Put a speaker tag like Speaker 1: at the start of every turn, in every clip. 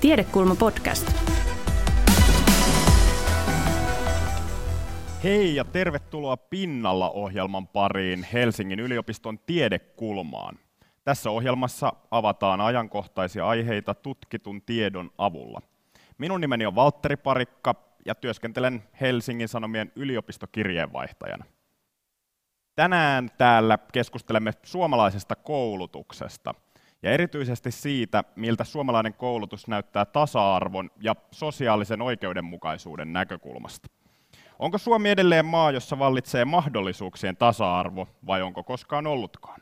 Speaker 1: Tiedekulma podcast.
Speaker 2: Hei ja tervetuloa Pinnalla ohjelman pariin Helsingin yliopiston Tiedekulmaan. Tässä ohjelmassa avataan ajankohtaisia aiheita tutkitun tiedon avulla. Minun nimeni on Valtteri Parikka ja työskentelen Helsingin Sanomien yliopistokirjeenvaihtajana. Tänään täällä keskustelemme suomalaisesta koulutuksesta ja erityisesti siitä, miltä suomalainen koulutus näyttää tasa-arvon ja sosiaalisen oikeudenmukaisuuden näkökulmasta. Onko Suomi edelleen maa, jossa vallitsee mahdollisuuksien tasa-arvo vai onko koskaan ollutkaan?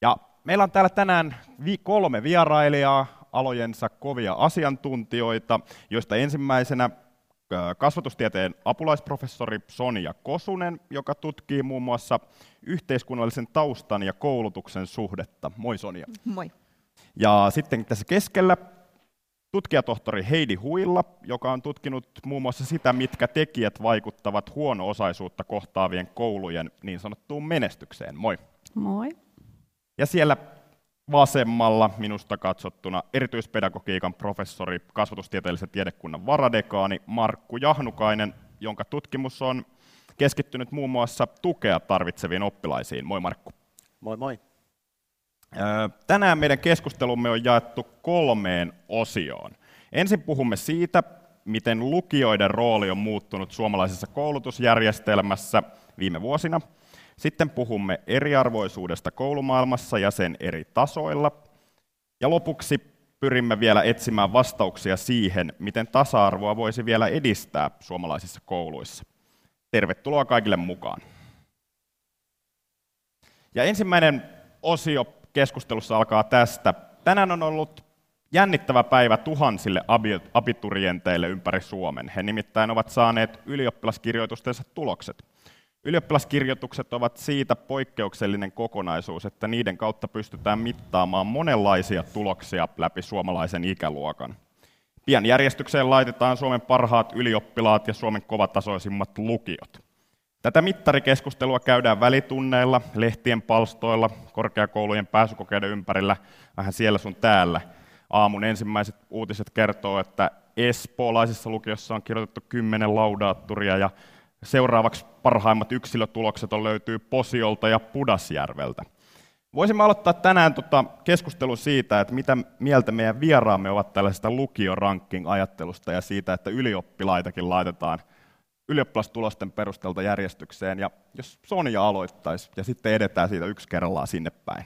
Speaker 2: Ja meillä on täällä tänään kolme vierailijaa, alojensa kovia asiantuntijoita, joista ensimmäisenä kasvatustieteen apulaisprofessori Sonja Kosunen, joka tutkii muun muassa yhteiskunnallisen taustan ja koulutuksen suhdetta. Moi Sonja.
Speaker 3: Moi.
Speaker 2: Ja sitten tässä keskellä tutkijatohtori Heidi Huilla, joka on tutkinut muun muassa sitä, mitkä tekijät vaikuttavat huono-osaisuutta kohtaavien koulujen niin sanottuun menestykseen. Moi.
Speaker 3: Moi.
Speaker 2: Ja siellä vasemmalla minusta katsottuna erityispedagogiikan professori, kasvatustieteellisen tiedekunnan varadekaani Markku Jahnukainen, jonka tutkimus on keskittynyt muun muassa tukea tarvitseviin oppilaisiin. Moi Markku.
Speaker 4: Moi moi.
Speaker 2: Tänään meidän keskustelumme on jaettu kolmeen osioon. Ensin puhumme siitä, miten lukijoiden rooli on muuttunut suomalaisessa koulutusjärjestelmässä viime vuosina – sitten puhumme eriarvoisuudesta koulumaailmassa ja sen eri tasoilla. Ja lopuksi pyrimme vielä etsimään vastauksia siihen, miten tasa-arvoa voisi vielä edistää suomalaisissa kouluissa. Tervetuloa kaikille mukaan. Ja ensimmäinen osio keskustelussa alkaa tästä. Tänään on ollut jännittävä päivä tuhansille abiturienteille ympäri Suomen. He nimittäin ovat saaneet ylioppilaskirjoitustensa tulokset. Ylioppilaskirjoitukset ovat siitä poikkeuksellinen kokonaisuus, että niiden kautta pystytään mittaamaan monenlaisia tuloksia läpi suomalaisen ikäluokan. Pian järjestykseen laitetaan Suomen parhaat ylioppilaat ja Suomen kovatasoisimmat lukiot. Tätä mittarikeskustelua käydään välitunneilla, lehtien palstoilla, korkeakoulujen pääsykokeiden ympärillä, vähän siellä sun täällä. Aamun ensimmäiset uutiset kertoo, että espoolaisessa lukiossa on kirjoitettu kymmenen laudaatturia ja Seuraavaksi parhaimmat yksilötulokset on löytyy Posiolta ja Pudasjärveltä. Voisimme aloittaa tänään tota keskustelun siitä, että mitä mieltä meidän vieraamme ovat tällaisesta lukioranking-ajattelusta ja siitä, että ylioppilaitakin laitetaan ylioppilastulosten perustelta järjestykseen. Ja jos Sonja aloittaisi ja sitten edetään siitä yksi kerrallaan sinne päin.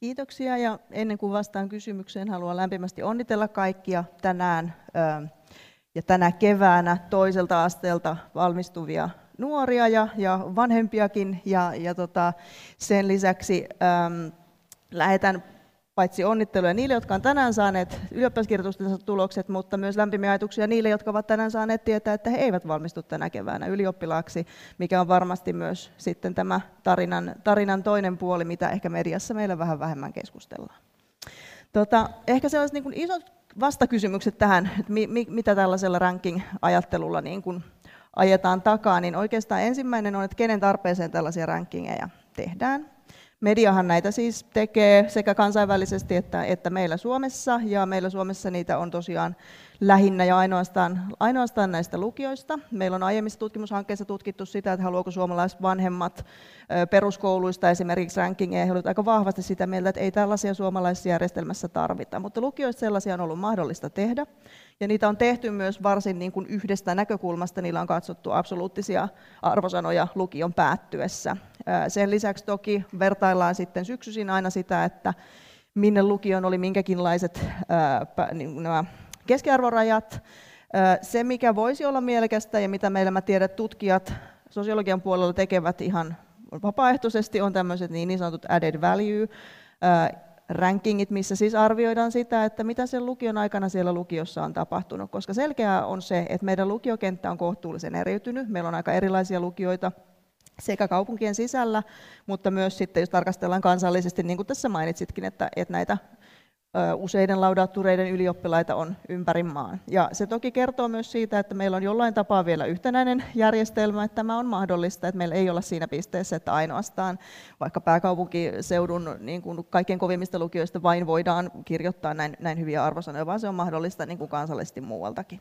Speaker 3: Kiitoksia ja ennen kuin vastaan kysymykseen, haluan lämpimästi onnitella kaikkia tänään ja tänä keväänä toiselta asteelta valmistuvia nuoria ja, ja vanhempiakin. Ja, ja tota, sen lisäksi äm, lähetän paitsi onnitteluja niille, jotka ovat tänään saaneet ylioppilaskirjoitustensa tulokset, mutta myös lämpimiä ajatuksia niille, jotka ovat tänään saaneet tietää, että he eivät valmistu tänä keväänä ylioppilaaksi, mikä on varmasti myös sitten tämä tarinan, tarinan toinen puoli, mitä ehkä mediassa meillä vähän vähemmän keskustellaan. Tota, ehkä se olisi niin isot vastakysymykset tähän, että mi, mi, mitä tällaisella ranking-ajattelulla niin kuin ajetaan takaa, niin oikeastaan ensimmäinen on, että kenen tarpeeseen tällaisia rankingeja tehdään. Mediahan näitä siis tekee sekä kansainvälisesti että, että meillä Suomessa, ja meillä Suomessa niitä on tosiaan lähinnä ja ainoastaan, ainoastaan näistä lukioista. Meillä on aiemmissa tutkimushankkeissa tutkittu sitä, että haluaako suomalaiset vanhemmat peruskouluista esimerkiksi rankingeja, he olivat aika vahvasti sitä mieltä, että ei tällaisia suomalaisessa järjestelmässä tarvita, mutta lukioissa sellaisia on ollut mahdollista tehdä, ja niitä on tehty myös varsin niin kuin yhdestä näkökulmasta, niillä on katsottu absoluuttisia arvosanoja lukion päättyessä. Sen lisäksi toki vertaillaan sitten syksyisin aina sitä, että minne lukion oli minkäkinlaiset niin nämä keskiarvorajat. Se, mikä voisi olla mielekästä ja mitä meillä mä tiedän tutkijat sosiologian puolella tekevät ihan vapaaehtoisesti, on tämmöiset niin, niin sanotut added value rankingit, missä siis arvioidaan sitä, että mitä sen lukion aikana siellä lukiossa on tapahtunut, koska selkeää on se, että meidän lukiokenttä on kohtuullisen eriytynyt, meillä on aika erilaisia lukioita sekä kaupunkien sisällä, mutta myös sitten, jos tarkastellaan kansallisesti, niin kuin tässä mainitsitkin, että, että näitä useiden laudaattureiden ylioppilaita on ympäri maan. Ja se toki kertoo myös siitä, että meillä on jollain tapaa vielä yhtenäinen järjestelmä, että tämä on mahdollista, että meillä ei olla siinä pisteessä, että ainoastaan vaikka pääkaupunkiseudun niin kuin kaikkein kovimmista lukioista vain voidaan kirjoittaa näin, näin hyviä arvosanoja, vaan se on mahdollista niin kuin kansallisesti muualtakin.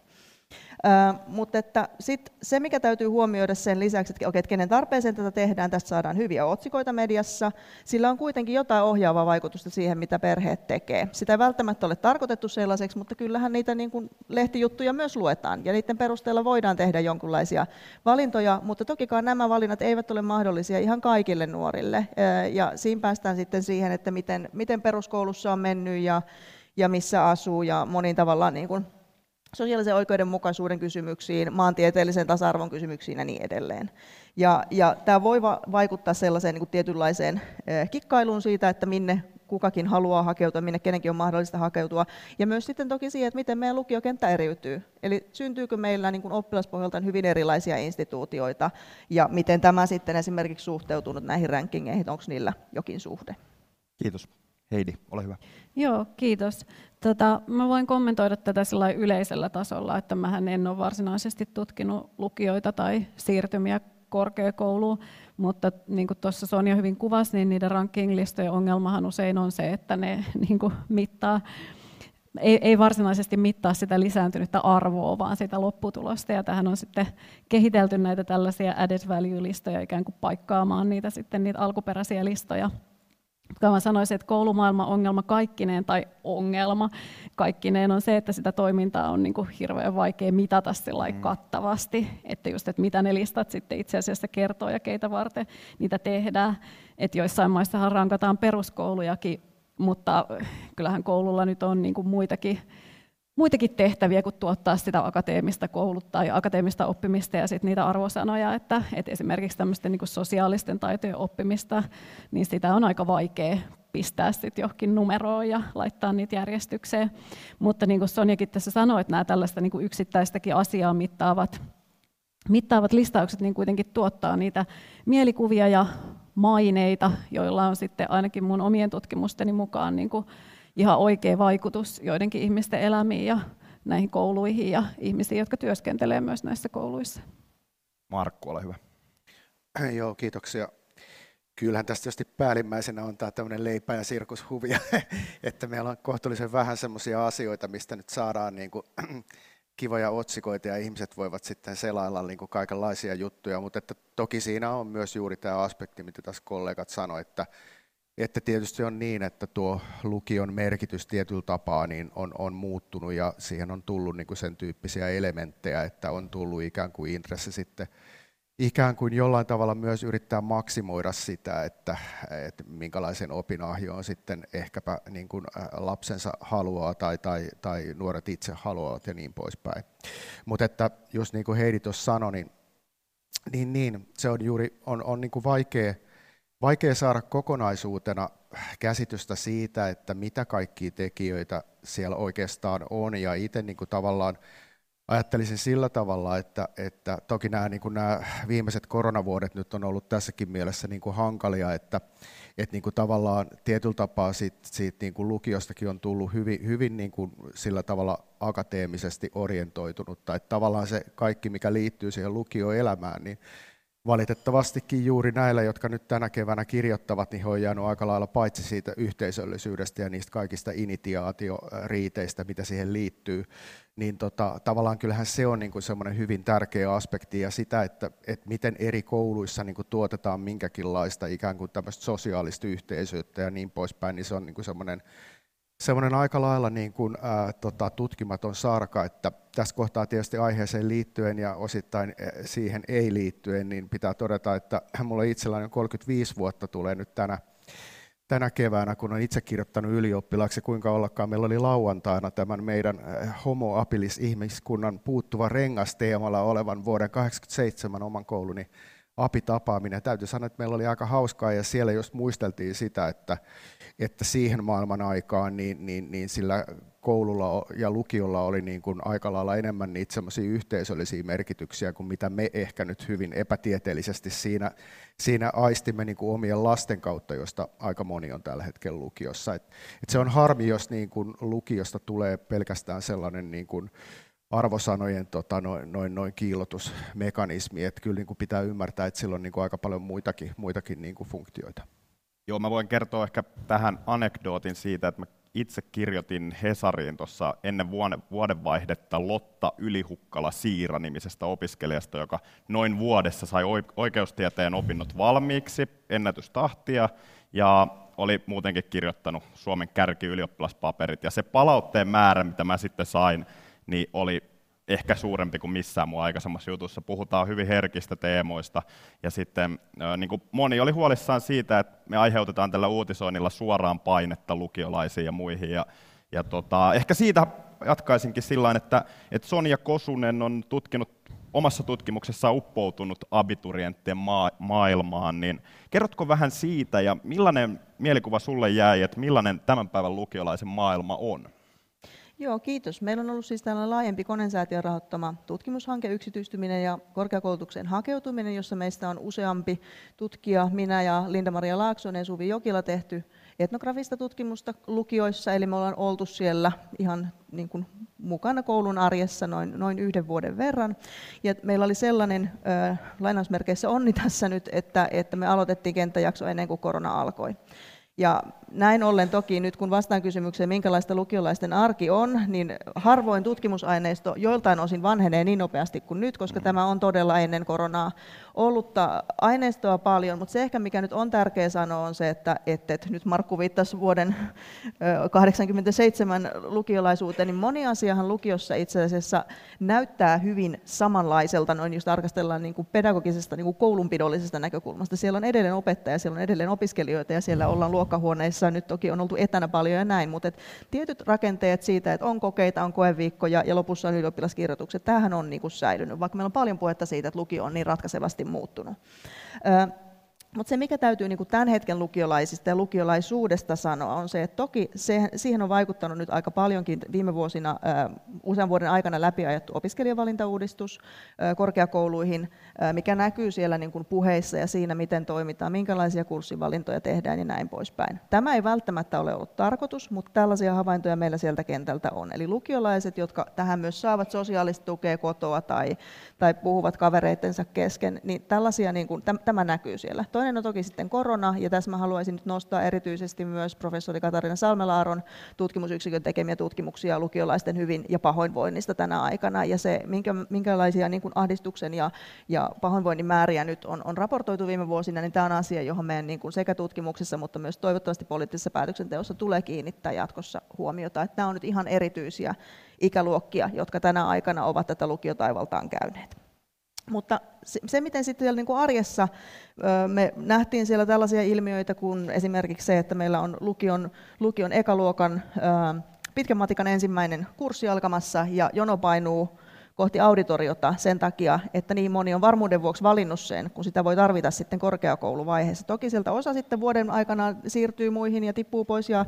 Speaker 3: Ö, mutta että sit se, mikä täytyy huomioida sen lisäksi, että, okay, että kenen tarpeeseen tätä tehdään, tästä saadaan hyviä otsikoita mediassa, sillä on kuitenkin jotain ohjaavaa vaikutusta siihen, mitä perheet tekee. Sitä ei välttämättä ole tarkoitettu sellaiseksi, mutta kyllähän niitä niin kuin lehtijuttuja myös luetaan, ja niiden perusteella voidaan tehdä jonkinlaisia valintoja, mutta tokikaan nämä valinnat eivät ole mahdollisia ihan kaikille nuorille, ja siinä päästään sitten siihen, että miten, miten peruskoulussa on mennyt ja, ja missä asuu, ja monin tavalla niin kuin sosiaalisen oikeudenmukaisuuden kysymyksiin, maantieteellisen tasa-arvon kysymyksiin ja niin edelleen. Ja, ja tämä voi va- vaikuttaa sellaiseen niin kuin tietynlaiseen kikkailuun siitä, että minne kukakin haluaa hakeutua, minne kenenkin on mahdollista hakeutua. Ja myös sitten toki siihen, että miten meidän lukiokenttä eriytyy. Eli syntyykö meillä niin kuin oppilaspohjalta hyvin erilaisia instituutioita, ja miten tämä sitten esimerkiksi suhteutunut näihin rankingeihin, onko niillä jokin suhde.
Speaker 2: Kiitos. Heidi, ole hyvä.
Speaker 1: Joo, kiitos. Tota, mä voin kommentoida tätä yleisellä tasolla, että mä en ole varsinaisesti tutkinut lukioita tai siirtymiä korkeakouluun, mutta niin kuin tuossa Sonja hyvin kuvasi, niin niiden ranking-listojen ongelmahan usein on se, että ne niin kuin mittaa, ei, ei varsinaisesti mittaa sitä lisääntynyttä arvoa, vaan sitä lopputulosta. Ja tähän on sitten kehitelty näitä tällaisia added value-listoja ikään kuin paikkaamaan niitä, sitten niitä alkuperäisiä listoja mä sanoisin, että koulumaailman ongelma kaikkineen, tai ongelma kaikkineen on se, että sitä toimintaa on niin kuin hirveän vaikea mitata mm. kattavasti, että just, että mitä ne listat sitten itse asiassa kertoo ja keitä varten niitä tehdään. Että joissain maissahan rankataan peruskoulujakin, mutta kyllähän koululla nyt on niin kuin muitakin muitakin tehtäviä kuin tuottaa sitä akateemista koulutta ja akateemista oppimista ja sit niitä arvosanoja, että, että esimerkiksi tämmöisten niin sosiaalisten taitojen oppimista, niin sitä on aika vaikea pistää sitten johonkin numeroon ja laittaa niitä järjestykseen. Mutta niin kuin Sonjakin tässä sanoi, että nämä tällaista niin kuin yksittäistäkin asiaa mittaavat, mittaavat listaukset niin kuitenkin tuottaa niitä mielikuvia ja maineita, joilla on sitten ainakin mun omien tutkimusteni mukaan niin kuin ihan oikea vaikutus joidenkin ihmisten elämiin ja näihin kouluihin ja ihmisiin, jotka työskentelee myös näissä kouluissa.
Speaker 2: Markku, ole hyvä.
Speaker 4: Joo, kiitoksia. Kyllähän tästä tietysti päällimmäisenä on tämä tämmöinen leipä- ja sirkushuvia, että meillä on kohtuullisen vähän semmoisia asioita, mistä nyt saadaan niin kuin, kivoja otsikoita ja ihmiset voivat sitten selailla niin kuin kaikenlaisia juttuja, mutta että toki siinä on myös juuri tämä aspekti, mitä tässä kollegat sanoivat, että että tietysti on niin, että tuo lukion merkitys tietyllä tapaa niin on, on muuttunut ja siihen on tullut niin kuin sen tyyppisiä elementtejä, että on tullut ikään kuin intressi sitten ikään kuin jollain tavalla myös yrittää maksimoida sitä, että, että minkälaisen opinahjoon sitten ehkäpä niin kuin lapsensa haluaa tai, tai, tai nuoret itse haluavat ja niin poispäin. Mutta että just niin kuin Heidi tuossa sanoi, niin, niin, niin se on juuri on, on niin kuin vaikea, vaikea saada kokonaisuutena käsitystä siitä, että mitä kaikkia tekijöitä siellä oikeastaan on, ja itse niin kuin tavallaan ajattelisin sillä tavalla, että, että toki nämä, niin kuin nämä viimeiset koronavuodet nyt on ollut tässäkin mielessä niin kuin hankalia, että, että niin kuin tavallaan tietyllä tapaa siitä, siitä niin kuin lukiostakin on tullut hyvin, hyvin niin kuin sillä tavalla akateemisesti orientoitunutta, että tavallaan se kaikki, mikä liittyy siihen lukioelämään, niin valitettavastikin juuri näillä, jotka nyt tänä keväänä kirjoittavat, niin he on jäänyt aika lailla paitsi siitä yhteisöllisyydestä ja niistä kaikista initiaatioriiteistä, mitä siihen liittyy, niin tota, tavallaan kyllähän se on niin semmoinen hyvin tärkeä aspekti ja sitä, että, että miten eri kouluissa niin kuin tuotetaan minkäkinlaista ikään kuin tämmöistä sosiaalista yhteisöitä ja niin poispäin, niin se on niin semmoinen semmoinen aika lailla niin kuin, ää, tota, tutkimaton sarka, että tässä kohtaa tietysti aiheeseen liittyen ja osittain siihen ei liittyen, niin pitää todeta, että mulla itselläni 35 vuotta tulee nyt tänä, tänä keväänä, kun olen itse kirjoittanut ylioppilaaksi, kuinka ollakaan. Meillä oli lauantaina tämän meidän homo ihmiskunnan puuttuva rengas teemalla olevan vuoden 87 oman kouluni apitapaaminen. Täytyy sanoa, että meillä oli aika hauskaa ja siellä just muisteltiin sitä, että, että siihen maailman aikaan niin, niin, niin sillä koululla ja lukiolla oli niin kuin aika lailla enemmän niitä semmoisia yhteisöllisiä merkityksiä kuin mitä me ehkä nyt hyvin epätieteellisesti siinä, siinä aistimme niin kuin omien lasten kautta, josta aika moni on tällä hetkellä lukiossa. Et, et se on harmi, jos niin kuin lukiosta tulee pelkästään sellainen niin kuin arvosanojen tota, noin, noin, noin kiilotusmekanismi, että kyllä niin kuin pitää ymmärtää, että sillä on niin kuin aika paljon muitakin, muitakin niin kuin funktioita.
Speaker 2: Joo, mä voin kertoa ehkä tähän anekdootin siitä, että mä itse kirjoitin Hesariin tuossa ennen vuodenvaihdetta Lotta Ylihukkala Siira nimisestä opiskelijasta, joka noin vuodessa sai oikeustieteen opinnot valmiiksi, ennätystahtia, ja oli muutenkin kirjoittanut Suomen kärkiylioppilaspaperit, ja se palautteen määrä, mitä mä sitten sain, niin oli ehkä suurempi kuin missään muu aikaisemmassa jutussa. Puhutaan hyvin herkistä teemoista. Ja sitten niin kuin moni oli huolissaan siitä, että me aiheutetaan tällä uutisoinnilla suoraan painetta lukiolaisiin ja muihin. Ja, ja tota, ehkä siitä jatkaisinkin sillä että, että Sonja Kosunen on tutkinut omassa tutkimuksessaan uppoutunut abiturienttien maa- maailmaan, niin kerrotko vähän siitä ja millainen mielikuva sulle jäi, että millainen tämän päivän lukiolaisen maailma on?
Speaker 3: Joo, kiitos. Meillä on ollut siis tällainen laajempi konensäätiön rahoittama tutkimushanke, yksityistyminen ja korkeakoulutukseen hakeutuminen, jossa meistä on useampi tutkija, minä ja Linda-Maria Laaksonen Suvi Jokila tehty etnografista tutkimusta lukioissa, eli me ollaan oltu siellä ihan niin kuin mukana koulun arjessa noin, noin yhden vuoden verran. Ja meillä oli sellainen äh, lainausmerkeissä onni tässä nyt, että, että me aloitettiin kenttäjakso ennen kuin korona alkoi. Ja näin ollen toki nyt kun vastaan kysymykseen, minkälaista lukiolaisten arki on, niin harvoin tutkimusaineisto joiltain osin vanhenee niin nopeasti kuin nyt, koska tämä on todella ennen koronaa ollutta aineistoa paljon, mutta se ehkä mikä nyt on tärkeä sanoa on se, että, että, että nyt Markku viittasi vuoden 1987 lukiolaisuuteen, niin moni asiahan lukiossa itse asiassa näyttää hyvin samanlaiselta, noin jos tarkastellaan niin kuin pedagogisesta, niin kuin koulunpidollisesta näkökulmasta. Siellä on edelleen opettaja, siellä on edelleen opiskelijoita ja siellä ollaan luokkahuoneissa, nyt toki on oltu etänä paljon ja näin, mutta et tietyt rakenteet siitä, että on kokeita, on koeviikkoja ja lopussa on ylioppilaskirjoitukset, tämähän on niin kuin säilynyt, vaikka meillä on paljon puhetta siitä, että lukio on niin ratkaisevasti muuttunut. Mutta se, mikä täytyy niin kuin tämän hetken lukiolaisista ja lukiolaisuudesta sanoa, on se, että toki se, siihen on vaikuttanut nyt aika paljonkin viime vuosina usean vuoden aikana läpiajattu opiskelijavalintauudistus korkeakouluihin, mikä näkyy siellä niin kuin puheissa ja siinä, miten toimitaan, minkälaisia kurssivalintoja tehdään ja näin poispäin. Tämä ei välttämättä ole ollut tarkoitus, mutta tällaisia havaintoja meillä sieltä kentältä on. Eli lukiolaiset, jotka tähän myös saavat sosiaalista tukea kotoa tai, tai puhuvat kavereittensa kesken, niin tällaisia, niin kuin, tämä näkyy siellä. Toinen on toki sitten korona, ja tässä mä haluaisin nyt nostaa erityisesti myös professori Katarina Salmelaaron tutkimusyksikön tekemiä tutkimuksia lukiolaisten hyvin ja pahoinvoinnista tänä aikana, ja se, minkä, minkälaisia niin kuin ahdistuksen ja, ja pahoinvoinnin määriä nyt on, on raportoitu viime vuosina, niin tämä on asia, johon meidän niin kuin sekä tutkimuksessa, mutta myös toivottavasti poliittisessa päätöksenteossa tulee kiinnittää jatkossa huomiota, että nämä on nyt ihan erityisiä ikäluokkia, jotka tänä aikana ovat tätä lukiotaivaltaan käyneet. Mutta se, miten sitten siellä niin kuin arjessa me nähtiin siellä tällaisia ilmiöitä kuin esimerkiksi se, että meillä on lukion, lukion ekaluokan pitkän matikan ensimmäinen kurssi alkamassa ja jono painuu kohti auditoriota sen takia, että niin moni on varmuuden vuoksi valinnut sen, kun sitä voi tarvita sitten korkeakouluvaiheessa. Toki sieltä osa sitten vuoden aikana siirtyy muihin ja tippuu pois ja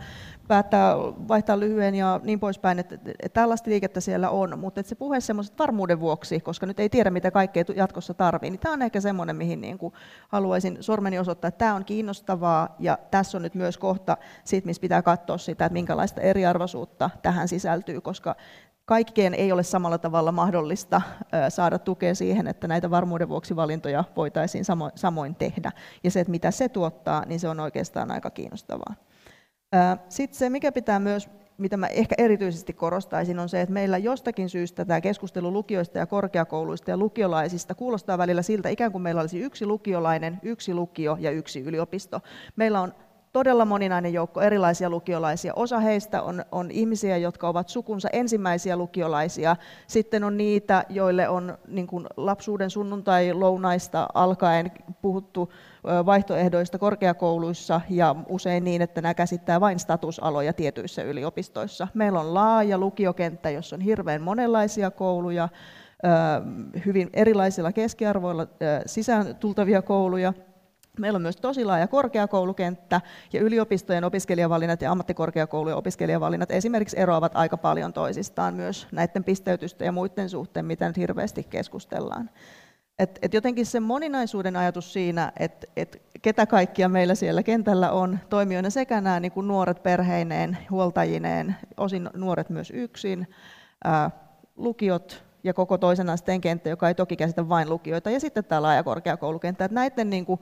Speaker 3: päättää vaihtaa lyhyen ja niin poispäin, että, tällaista liikettä siellä on, mutta se puhe semmoiset varmuuden vuoksi, koska nyt ei tiedä, mitä kaikkea jatkossa tarvii, niin tämä on ehkä semmoinen, mihin niin kuin haluaisin sormeni osoittaa, että tämä on kiinnostavaa ja tässä on nyt myös kohta siitä, missä pitää katsoa sitä, että minkälaista eriarvoisuutta tähän sisältyy, koska kaikkeen ei ole samalla tavalla mahdollista saada tukea siihen, että näitä varmuuden vuoksi valintoja voitaisiin samoin tehdä. Ja se, että mitä se tuottaa, niin se on oikeastaan aika kiinnostavaa. Sitten se, mikä pitää myös, mitä mä ehkä erityisesti korostaisin, on se, että meillä jostakin syystä tämä keskustelu lukioista ja korkeakouluista ja lukiolaisista kuulostaa välillä siltä, ikään kuin meillä olisi yksi lukiolainen, yksi lukio ja yksi yliopisto. Meillä on todella moninainen joukko erilaisia lukiolaisia. Osa heistä on, on ihmisiä, jotka ovat sukunsa ensimmäisiä lukiolaisia. Sitten on niitä, joille on niin kuin lapsuuden sunnuntai-lounaista alkaen puhuttu vaihtoehdoista korkeakouluissa ja usein niin, että nämä käsittää vain statusaloja tietyissä yliopistoissa. Meillä on laaja lukiokenttä, jossa on hirveän monenlaisia kouluja, hyvin erilaisilla keskiarvoilla sisään tultavia kouluja – Meillä on myös tosi laaja korkeakoulukenttä ja yliopistojen opiskelijavalinnat ja ammattikorkeakoulujen opiskelijavalinnat esimerkiksi eroavat aika paljon toisistaan myös näiden pisteytysten ja muiden suhteen, mitä nyt hirveästi keskustellaan. Et, et jotenkin se moninaisuuden ajatus siinä, että et ketä kaikkia meillä siellä kentällä on toimijoina sekä nämä niin kuin nuoret perheineen, huoltajineen, osin nuoret myös yksin, ää, lukiot, ja koko toisen asteen kenttä, joka ei toki käsitä vain lukioita, ja sitten tämä laaja korkeakoulukenttä. Että näiden niin kuin,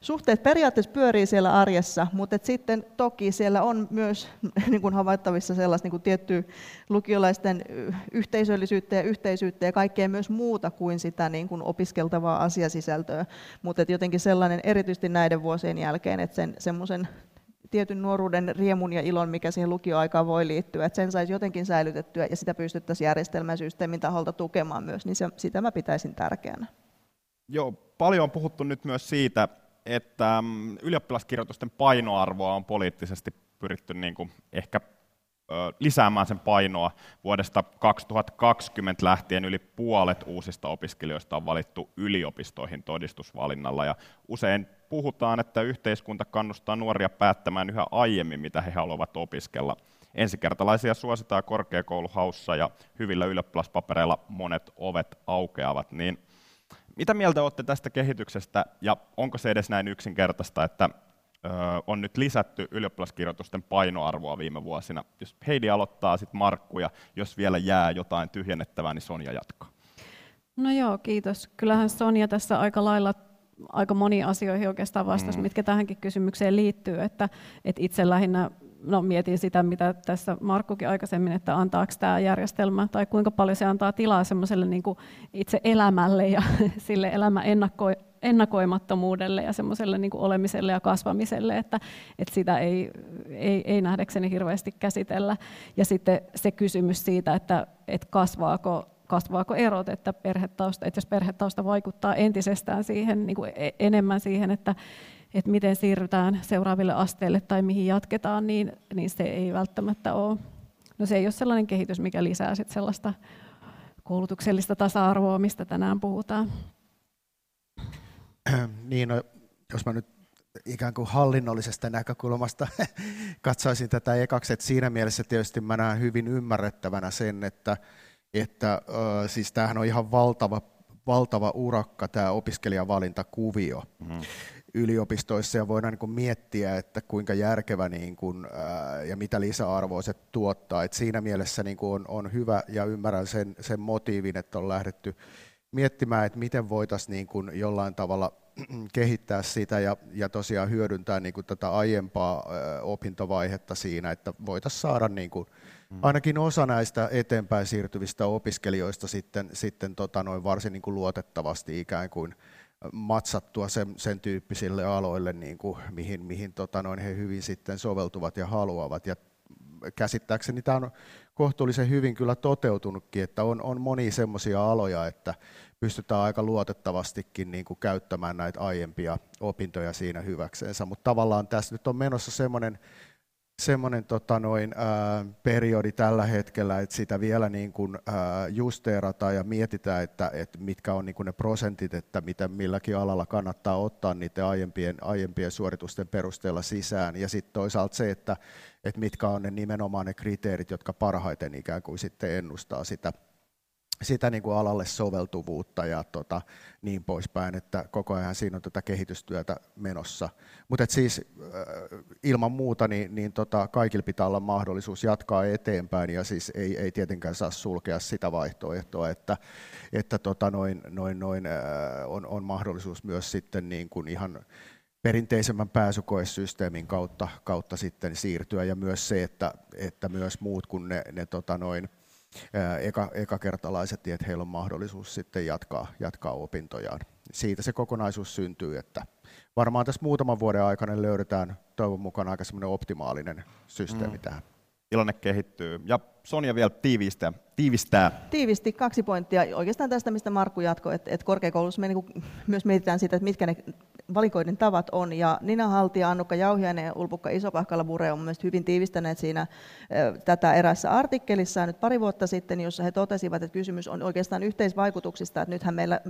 Speaker 3: suhteet periaatteessa pyörii siellä arjessa, mutta et sitten toki siellä on myös niin kuin havaittavissa sellaista niin kuin tiettyä lukiolaisten yhteisöllisyyttä ja yhteisyyttä ja kaikkea myös muuta kuin sitä niin kuin opiskeltavaa asiasisältöä, mutta jotenkin sellainen erityisesti näiden vuosien jälkeen, että sen semmoisen tietyn nuoruuden riemun ja ilon, mikä siihen lukioaikaan voi liittyä, että sen saisi jotenkin säilytettyä ja sitä pystyttäisiin järjestelmän systeemin taholta tukemaan myös, niin se, sitä mä pitäisin tärkeänä.
Speaker 2: Joo, paljon on puhuttu nyt myös siitä, että mm, ylioppilaskirjoitusten painoarvoa on poliittisesti pyritty niin kuin ehkä lisäämään sen painoa. Vuodesta 2020 lähtien yli puolet uusista opiskelijoista on valittu yliopistoihin todistusvalinnalla ja usein puhutaan, että yhteiskunta kannustaa nuoria päättämään yhä aiemmin, mitä he haluavat opiskella. Ensikertalaisia suositaan korkeakouluhaussa ja hyvillä ylioppilaspapereilla monet ovet aukeavat. Niin mitä mieltä olette tästä kehityksestä ja onko se edes näin yksinkertaista, että on nyt lisätty ylioppilaskirjoitusten painoarvoa viime vuosina. Jos Heidi aloittaa, sitten Markku, ja jos vielä jää jotain tyhjennettävää, niin Sonja jatkaa.
Speaker 1: No joo, kiitos. Kyllähän Sonja tässä aika lailla aika moni asioihin oikeastaan vastasi, mm. mitkä tähänkin kysymykseen liittyy. Että, että itse lähinnä no, mietin sitä, mitä tässä Markkukin aikaisemmin, että antaako tämä järjestelmä tai kuinka paljon se antaa tilaa semmoiselle niin itse elämälle ja sille elämän ennakko, ennakoimattomuudelle ja semmoiselle niin olemiselle ja kasvamiselle, että, että sitä ei, ei, ei nähdäkseni hirveästi käsitellä. Ja sitten se kysymys siitä, että, että kasvaako kasvaako erot, että, perhetausta, että jos perhetausta vaikuttaa entisestään siihen, niin kuin e-, enemmän siihen, että, että miten siirrytään seuraaville asteille tai mihin jatketaan, niin, niin se ei välttämättä ole. No se ei ole sellainen kehitys, mikä lisää sit sellaista koulutuksellista tasa-arvoa, mistä tänään puhutaan.
Speaker 4: Niin, no, jos mä nyt ikään kuin hallinnollisesta näkökulmasta katsoisin tätä ekaksi, että siinä mielessä tietysti mä näen hyvin ymmärrettävänä sen, että, että äh, siis tämähän on ihan valtava, valtava urakka tämä opiskelijavalintakuvio. Mm yliopistoissa ja voidaan niin miettiä, että kuinka järkevä niin kuin, ää, ja mitä lisäarvoa se tuottaa. Et siinä mielessä niin kuin on, on hyvä ja ymmärrän sen, sen motiivin, että on lähdetty miettimään, että miten voitaisiin niin kuin jollain tavalla kehittää sitä ja, ja tosiaan hyödyntää niin kuin tätä aiempaa ää, opintovaihetta siinä, että voitaisiin saada niin kuin. Ainakin osa näistä eteenpäin siirtyvistä opiskelijoista sitten, sitten tota noin varsin niin kuin luotettavasti ikään kuin matsattua sen, sen tyyppisille aloille, niin kuin, mihin, mihin tota noin, he hyvin sitten soveltuvat ja haluavat. Ja käsittääkseni tämä on kohtuullisen hyvin kyllä toteutunutkin, että on, on monia semmoisia aloja, että pystytään aika luotettavastikin niin kuin käyttämään näitä aiempia opintoja siinä hyväksensä, mutta tavallaan tässä nyt on menossa semmoinen semmoinen tota noin, ää, periodi tällä hetkellä, että sitä vielä niin kuin, ää, justeerataan ja mietitään, että, että mitkä on niin kuin ne prosentit, että mitä milläkin alalla kannattaa ottaa niiden aiempien, aiempien suoritusten perusteella sisään. Ja sitten toisaalta se, että, että mitkä on ne nimenomaan ne kriteerit, jotka parhaiten ikään kuin sitten ennustaa sitä sitä niin kuin alalle soveltuvuutta ja tota, niin poispäin, että koko ajan siinä on tätä kehitystyötä menossa. Mutta siis äh, ilman muuta niin, niin tota, kaikilla pitää olla mahdollisuus jatkaa eteenpäin ja siis ei, ei tietenkään saa sulkea sitä vaihtoehtoa, että, että tota, noin, noin, noin, äh, on, on mahdollisuus myös sitten niin kuin ihan perinteisemmän pääsykoesysteemin kautta, kautta sitten siirtyä ja myös se, että, että myös muut kuin ne, ne tota, noin, eka, ekakertalaiset, niin että heillä on mahdollisuus sitten jatkaa, jatkaa opintojaan. Siitä se kokonaisuus syntyy, että varmaan tässä muutaman vuoden aikana löydetään toivon mukaan aika semmoinen optimaalinen systeemi mm. tähän.
Speaker 2: Tilanne kehittyy. Ja Sonja vielä tiivistää. tiivistää.
Speaker 3: Tiivisti kaksi pointtia. Oikeastaan tästä, mistä Markku jatkoi, että, että korkeakoulussa me niin myös mietitään sitä, että mitkä ne valikoiden tavat on. Ja Nina Haltia, Annukka Jauhiainen ja Ulpukka Isopahkala Bure on myös hyvin tiivistäneet siinä tätä erässä artikkelissa nyt pari vuotta sitten, jossa he totesivat, että kysymys on oikeastaan yhteisvaikutuksista. Että nythän meillä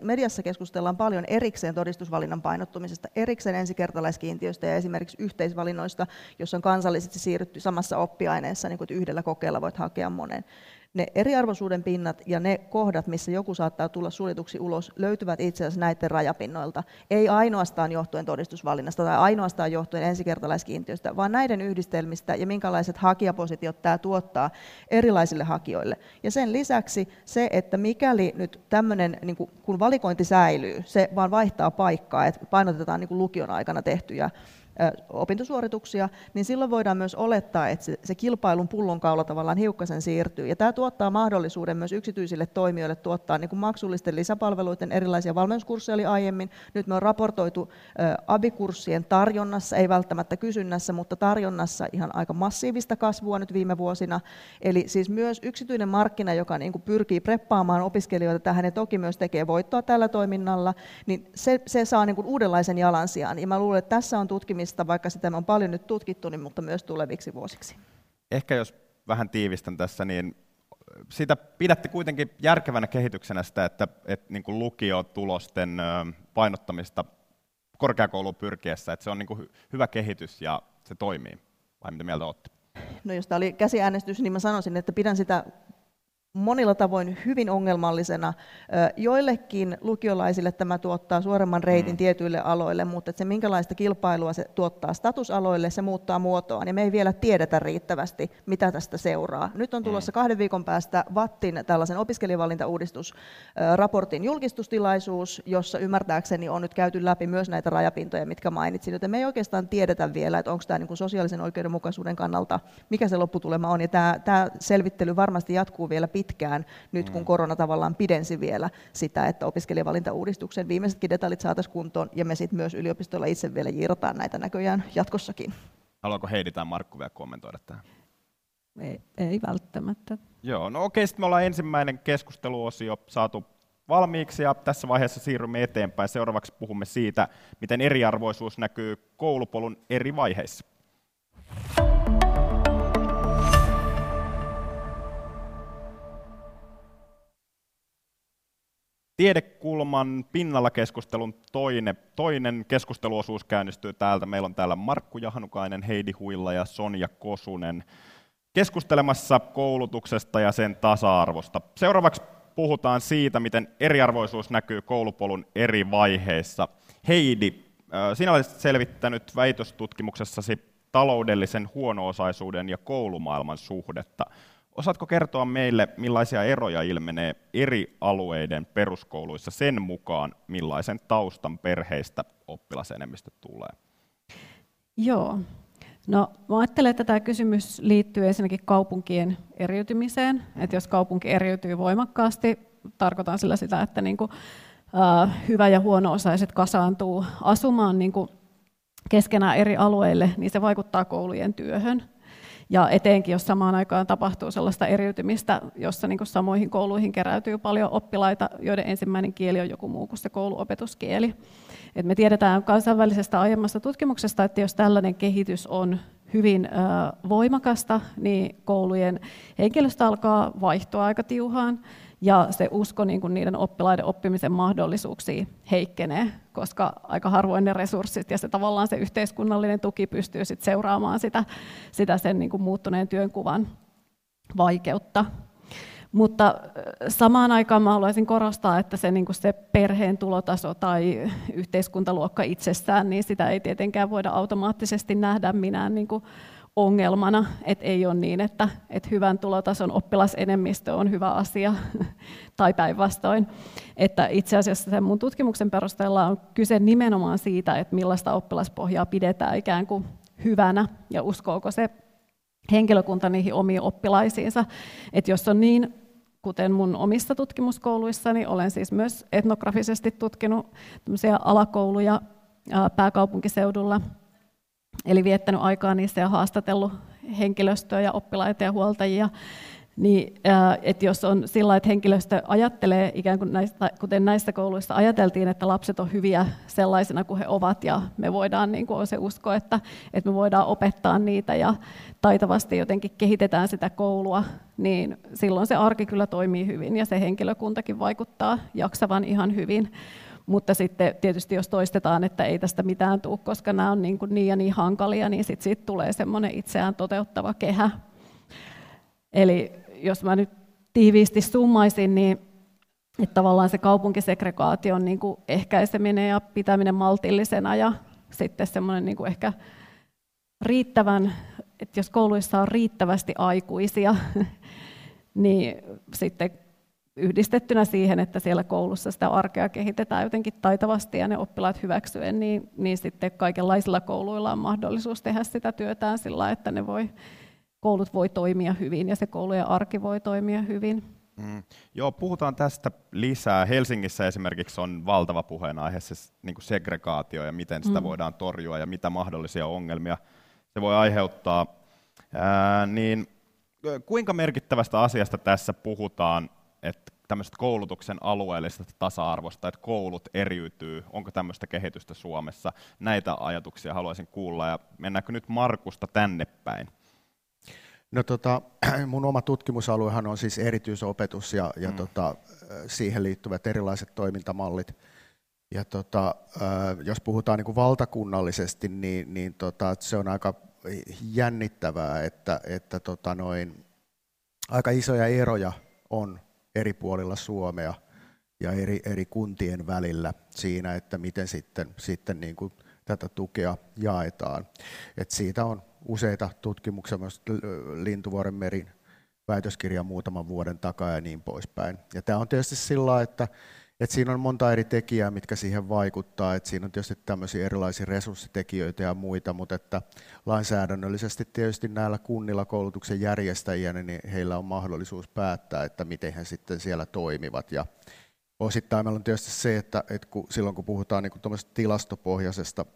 Speaker 3: mediassa keskustellaan paljon erikseen todistusvalinnan painottumisesta, erikseen ensikertalaiskiintiöistä ja esimerkiksi yhteisvalinnoista, jossa on kansallisesti siirrytty samassa oppiaineessa, niin kuin yhdellä kokeella voit hakea monen ne eriarvoisuuden pinnat ja ne kohdat, missä joku saattaa tulla suljetuksi ulos, löytyvät itse asiassa näiden rajapinnoilta. Ei ainoastaan johtuen todistusvalinnasta tai ainoastaan johtuen ensikertalaiskiintiöstä, vaan näiden yhdistelmistä ja minkälaiset hakijapositiot tämä tuottaa erilaisille hakijoille. Ja sen lisäksi se, että mikäli nyt tämmöinen, niin kun valikointi säilyy, se vaan vaihtaa paikkaa, että painotetaan niin lukion aikana tehtyjä opintosuorituksia, niin silloin voidaan myös olettaa, että se, se kilpailun pullonkaula tavallaan hiukkasen siirtyy. Ja tämä tuottaa mahdollisuuden myös yksityisille toimijoille tuottaa niin kuin maksullisten lisäpalveluiden erilaisia valmennuskursseja oli aiemmin. Nyt me on raportoitu abikurssien tarjonnassa, ei välttämättä kysynnässä, mutta tarjonnassa ihan aika massiivista kasvua nyt viime vuosina. Eli siis myös yksityinen markkina, joka niin kuin pyrkii preppaamaan opiskelijoita tähän ja toki myös tekee voittoa tällä toiminnalla, niin se, se saa niin kuin uudenlaisen jalansijaan. Ja mä luulen, että tässä on tutkimista tutkimista, vaikka sitä on paljon nyt tutkittu, niin, mutta myös tuleviksi vuosiksi.
Speaker 2: Ehkä jos vähän tiivistän tässä, niin sitä pidätte kuitenkin järkevänä kehityksenä sitä, että, että niin kuin lukiotulosten painottamista korkeakouluun pyrkiessä, että se on niin kuin hyvä kehitys ja se toimii. Vai mitä mieltä olette?
Speaker 3: No jos tämä oli käsiäänestys, niin mä sanoisin, että pidän sitä monilla tavoin hyvin ongelmallisena. Joillekin lukiolaisille tämä tuottaa suoremman reitin mm. tietyille aloille, mutta se minkälaista kilpailua se tuottaa statusaloille, se muuttaa muotoaan ja me ei vielä tiedetä riittävästi, mitä tästä seuraa. Nyt on tulossa mm. kahden viikon päästä VATTin tällaisen opiskelijavalintauudistusraportin julkistustilaisuus, jossa ymmärtääkseni on nyt käyty läpi myös näitä rajapintoja, mitkä mainitsin, joten me ei oikeastaan tiedetä vielä, että onko tämä niin kuin sosiaalisen oikeudenmukaisuuden kannalta, mikä se lopputulema on, ja tämä, tämä selvittely varmasti jatkuu vielä pitkään, nyt kun mm. korona tavallaan pidensi vielä sitä, että opiskelijavalintauudistuksen viimeisetkin detaljit saataisiin kuntoon, ja me sitten myös yliopistolla itse vielä jiirataan näitä näköjään jatkossakin.
Speaker 2: Haluaako Heidi tai Markku vielä kommentoida tähän?
Speaker 1: Ei, ei välttämättä.
Speaker 2: Joo, no okei, sitten me ollaan ensimmäinen keskusteluosio saatu valmiiksi ja tässä vaiheessa siirrymme eteenpäin. Seuraavaksi puhumme siitä, miten eriarvoisuus näkyy koulupolun eri vaiheissa. Tiedekulman pinnalla keskustelun toinen, toinen keskusteluosuus käynnistyy täältä. Meillä on täällä Markku Jahanukainen, Heidi Huilla ja Sonja Kosunen keskustelemassa koulutuksesta ja sen tasa-arvosta. Seuraavaksi puhutaan siitä, miten eriarvoisuus näkyy koulupolun eri vaiheissa. Heidi, sinä olet selvittänyt väitöstutkimuksessasi taloudellisen huono-osaisuuden ja koulumaailman suhdetta. Osaatko kertoa meille, millaisia eroja ilmenee eri alueiden peruskouluissa sen mukaan, millaisen taustan perheistä oppilasenemmistö tulee?
Speaker 1: Joo. No, mä ajattelen, että tämä kysymys liittyy ensinnäkin kaupunkien eriytymiseen. Että jos kaupunki eriytyy voimakkaasti, tarkoitan sillä sitä, että niin kuin, uh, hyvä- ja huono-osaiset kasaantuu asumaan niin kuin keskenään eri alueille, niin se vaikuttaa koulujen työhön. Ja etenkin, jos samaan aikaan tapahtuu sellaista eriytymistä, jossa niin kuin samoihin kouluihin keräytyy paljon oppilaita, joiden ensimmäinen kieli on joku muu kuin se kouluopetuskieli. Et me tiedetään kansainvälisestä aiemmasta tutkimuksesta, että jos tällainen kehitys on hyvin voimakasta, niin koulujen henkilöstö alkaa vaihtua aika tiuhaan ja se usko niin kuin niiden oppilaiden oppimisen mahdollisuuksiin heikkenee, koska aika harvoin ne resurssit ja se tavallaan se yhteiskunnallinen tuki pystyy sit seuraamaan sitä, sitä sen niin kuin muuttuneen työnkuvan vaikeutta. Mutta samaan aikaan mä haluaisin korostaa, että se, niin se perheen tulotaso tai yhteiskuntaluokka itsessään, niin sitä ei tietenkään voida automaattisesti nähdä minään niin kuin ongelmana, että ei ole niin, että, että hyvän tulotason oppilasenemmistö on hyvä asia tai päinvastoin. Että itse asiassa sen mun tutkimuksen perusteella on kyse nimenomaan siitä, että millaista oppilaspohjaa pidetään ikään kuin hyvänä ja uskooko se henkilökunta niihin omiin oppilaisiinsa. Että jos on niin, kuten mun omissa tutkimuskouluissani, olen siis myös etnografisesti tutkinut alakouluja pääkaupunkiseudulla, Eli viettänyt aikaa niissä ja haastatellut henkilöstöä ja oppilaita ja huoltajia, niin, että jos on sillä että henkilöstö ajattelee, ikään kuin näistä, kuten näissä kouluissa ajateltiin, että lapset on hyviä sellaisena kuin he ovat, ja me voidaan, niin kuin on se usko, että, että me voidaan opettaa niitä, ja taitavasti jotenkin kehitetään sitä koulua, niin silloin se arki kyllä toimii hyvin, ja se henkilökuntakin vaikuttaa jaksavan ihan hyvin. Mutta sitten tietysti jos toistetaan, että ei tästä mitään tule, koska nämä on niin, kuin niin ja niin hankalia, niin sitten siitä tulee semmoinen itseään toteuttava kehä. Eli jos mä nyt tiiviisti summaisin, niin että tavallaan se kaupunkisegregaation niin kuin ehkäiseminen ja pitäminen maltillisena ja sitten semmoinen niin kuin ehkä riittävän, että jos kouluissa on riittävästi aikuisia, niin sitten yhdistettynä siihen, että siellä koulussa sitä arkea kehitetään jotenkin taitavasti ja ne oppilaat hyväksyen, niin, niin sitten kaikenlaisilla kouluilla on mahdollisuus tehdä sitä työtään sillä, että ne voi, koulut voi toimia hyvin ja se koulujen arki voi toimia hyvin.
Speaker 2: Mm. Joo, puhutaan tästä lisää. Helsingissä esimerkiksi on valtava puheenaihe se niin kuin segregaatio ja miten sitä mm. voidaan torjua ja mitä mahdollisia ongelmia se voi aiheuttaa. Ää, niin kuinka merkittävästä asiasta tässä puhutaan että tämmöisestä koulutuksen alueellisesta tasa-arvosta, että koulut eriytyy, onko tämmöistä kehitystä Suomessa? Näitä ajatuksia haluaisin kuulla, ja mennäänkö nyt Markusta tänne päin?
Speaker 4: No tota, mun oma tutkimusaluehan on siis erityisopetus ja, ja mm. tota, siihen liittyvät erilaiset toimintamallit. Ja tota, jos puhutaan niin kuin valtakunnallisesti, niin, niin tota, se on aika jännittävää, että, että tota noin, aika isoja eroja on eri puolilla Suomea ja eri, eri kuntien välillä siinä, että miten sitten, sitten niin kuin tätä tukea jaetaan. Et siitä on useita tutkimuksia, myös Lintuvuoren merin väitöskirja muutaman vuoden takaa ja niin poispäin. Ja tämä on tietysti sillä että et siinä on monta eri tekijää, mitkä siihen vaikuttaa. Et siinä on tietysti tämmöisiä erilaisia resurssitekijöitä ja muita, mutta että lainsäädännöllisesti tietysti näillä kunnilla koulutuksen järjestäjänä, niin heillä on mahdollisuus päättää, että miten he sitten siellä toimivat. Ja osittain meillä on tietysti se, että, että kun, silloin kun puhutaan niin tilastopohjaisesta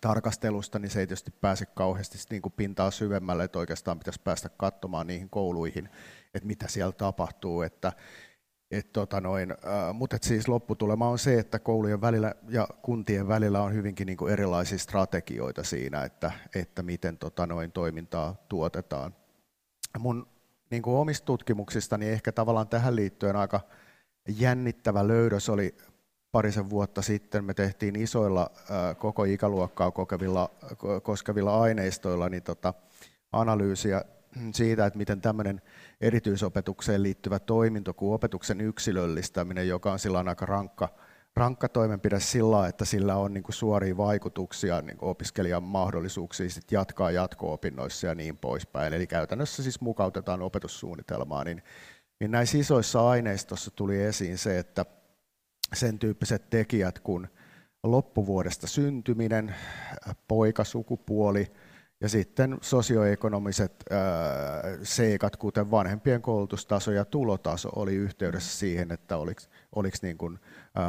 Speaker 4: tarkastelusta, niin se ei tietysti pääse kauheasti niin kuin pintaa syvemmälle, että oikeastaan pitäisi päästä katsomaan niihin kouluihin, että mitä siellä tapahtuu. Että et tota noin, äh, mutta siis lopputulema on se, että koulujen välillä ja kuntien välillä on hyvinkin niin kuin erilaisia strategioita siinä, että, että miten tota noin toimintaa tuotetaan. Mun niin kuin omista tutkimuksistani ehkä tavallaan tähän liittyen aika jännittävä löydös oli parisen vuotta sitten. Me tehtiin isoilla äh, koko ikäluokkaa kokevilla, koskevilla aineistoilla niin tota, analyysiä siitä, että miten tämmöinen erityisopetukseen liittyvä toiminto kuin opetuksen yksilöllistäminen, joka on sillä aika rankka, rankka toimenpide sillä, että sillä on niin kuin suoria vaikutuksia niin kuin opiskelijan mahdollisuuksiin sit jatkaa jatko-opinnoissa ja niin poispäin. Eli käytännössä siis mukautetaan opetussuunnitelmaa, niin, niin näissä isoissa aineistossa tuli esiin se, että sen tyyppiset tekijät kuin loppuvuodesta syntyminen, poikasukupuoli, ja sitten sosioekonomiset seikat, kuten vanhempien koulutustaso ja tulotaso, oli yhteydessä siihen, että oliko, oliko niin kuin,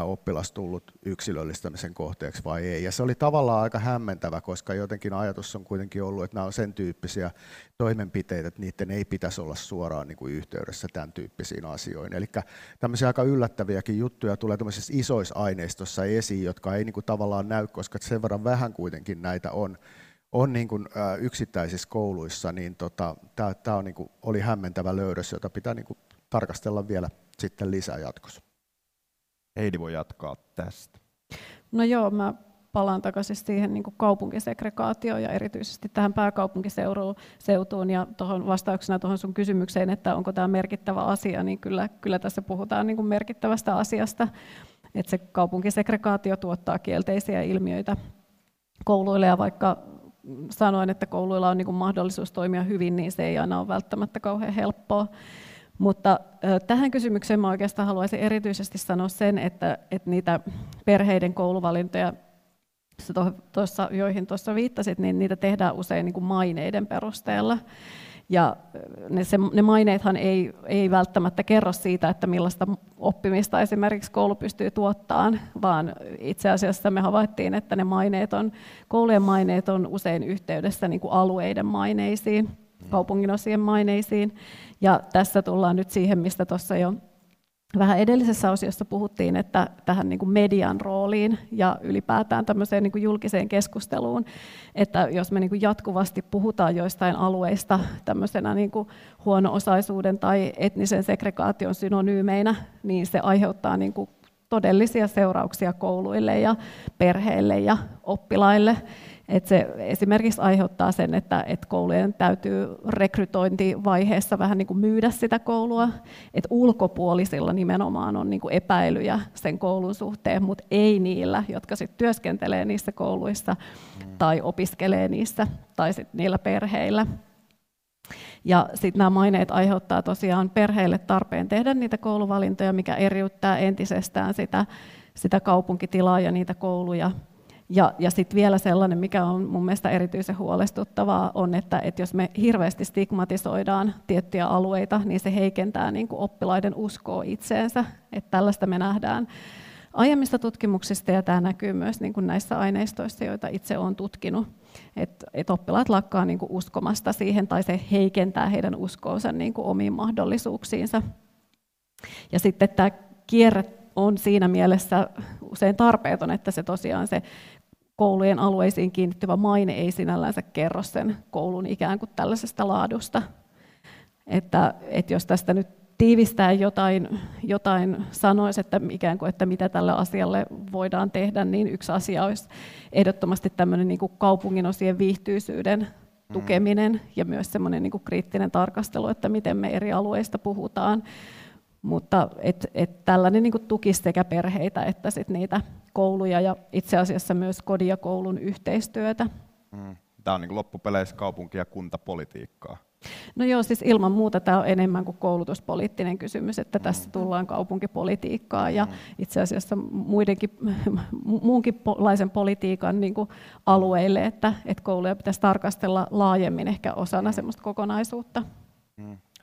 Speaker 4: oppilas tullut yksilöllistämisen kohteeksi vai ei. Ja se oli tavallaan aika hämmentävä, koska jotenkin ajatus on kuitenkin ollut, että nämä on sen tyyppisiä toimenpiteitä, että niiden ei pitäisi olla suoraan niin kuin yhteydessä tämän tyyppisiin asioihin. Eli tämmöisiä aika yllättäviäkin juttuja tulee tämmöisissä isoissa aineistossa esiin, jotka ei niin kuin tavallaan näy, koska sen verran vähän kuitenkin näitä on on niin kuin, ä, yksittäisissä kouluissa, niin tota, tämä on, niin kuin, oli hämmentävä löydös, jota pitää niin kuin, tarkastella vielä sitten lisää jatkossa.
Speaker 2: Heidi voi jatkaa tästä.
Speaker 1: No joo, mä palaan takaisin siihen niin kaupunkisegregaatioon ja erityisesti tähän pääkaupunkiseutuun ja tuohon vastauksena tuohon sun kysymykseen, että onko tämä merkittävä asia, niin kyllä, kyllä tässä puhutaan niin kuin merkittävästä asiasta, että se kaupunkisegregaatio tuottaa kielteisiä ilmiöitä kouluille ja vaikka sanoin, että kouluilla on niin kuin mahdollisuus toimia hyvin, niin se ei aina ole välttämättä kauhean helppoa. Mutta tähän kysymykseen mä oikeastaan haluaisin erityisesti sanoa sen, että, että niitä perheiden kouluvalintoja, tuossa, joihin tuossa viittasit, niin niitä tehdään usein niin kuin maineiden perusteella. Ja ne, se, ne maineethan ei, ei välttämättä kerro siitä, että millaista oppimista esimerkiksi koulu pystyy tuottamaan, vaan itse asiassa me havaittiin, että ne maineet on, koulujen maineet on usein yhteydessä niin kuin alueiden maineisiin. kaupunginosien maineisiin. Ja tässä tullaan nyt siihen, mistä tuossa jo vähän edellisessä osiossa puhuttiin, että tähän niin kuin median rooliin ja ylipäätään tämmöiseen niin kuin julkiseen keskusteluun, että jos me niin kuin jatkuvasti puhutaan joistain alueista tämmöisenä niin kuin huono-osaisuuden tai etnisen segregaation synonyymeinä, niin se aiheuttaa niin kuin todellisia seurauksia kouluille ja perheille ja oppilaille. Et se esimerkiksi aiheuttaa sen, että, että koulujen täytyy rekrytointivaiheessa vähän niin kuin myydä sitä koulua. Et ulkopuolisilla nimenomaan on niin kuin epäilyjä sen koulun suhteen, mutta ei niillä, jotka sit työskentelee niissä kouluissa tai opiskelee niissä tai sit niillä perheillä. Ja sitten nämä maineet aiheuttaa tosiaan perheille tarpeen tehdä niitä kouluvalintoja, mikä eriyttää entisestään sitä, sitä kaupunkitilaa ja niitä kouluja. Ja, ja sitten vielä sellainen, mikä on mun mielestä erityisen huolestuttavaa, on, että, että jos me hirveästi stigmatisoidaan tiettyjä alueita, niin se heikentää niin kuin oppilaiden uskoa itseensä. Että tällaista me nähdään aiemmista tutkimuksista, ja tämä näkyy myös niin kuin näissä aineistoissa, joita itse olen tutkinut että et oppilaat lakkaa niin kuin uskomasta siihen tai se heikentää heidän uskoonsa niin kuin omiin mahdollisuuksiinsa. Ja sitten tämä kierre on siinä mielessä usein tarpeeton, että se tosiaan se koulujen alueisiin kiinnittyvä maine ei sinällänsä kerro sen koulun ikään kuin tällaisesta laadusta. Että, että jos tästä nyt tiivistää jotain, jotain sanoisi, että ikään kuin, että mitä tälle asialle voidaan tehdä, niin yksi asia olisi ehdottomasti tämmöinen niin kuin kaupungin osien viihtyisyyden mm. tukeminen ja myös semmoinen niin kuin kriittinen tarkastelu, että miten me eri alueista puhutaan. Mutta et, et tällainen niin kuin tukisi sekä perheitä että sit niitä kouluja ja itse asiassa myös kodin ja koulun yhteistyötä.
Speaker 2: Mm. Tämä on niin loppupeleissä kaupunki- ja kuntapolitiikkaa.
Speaker 1: No joo, siis ilman muuta tämä on enemmän kuin koulutuspoliittinen kysymys, että tässä mm. tullaan kaupunkipolitiikkaa ja mm. itse asiassa muidenkin, muunkinlaisen politiikan niin kuin alueille, että, että kouluja pitäisi tarkastella laajemmin ehkä osana sellaista kokonaisuutta.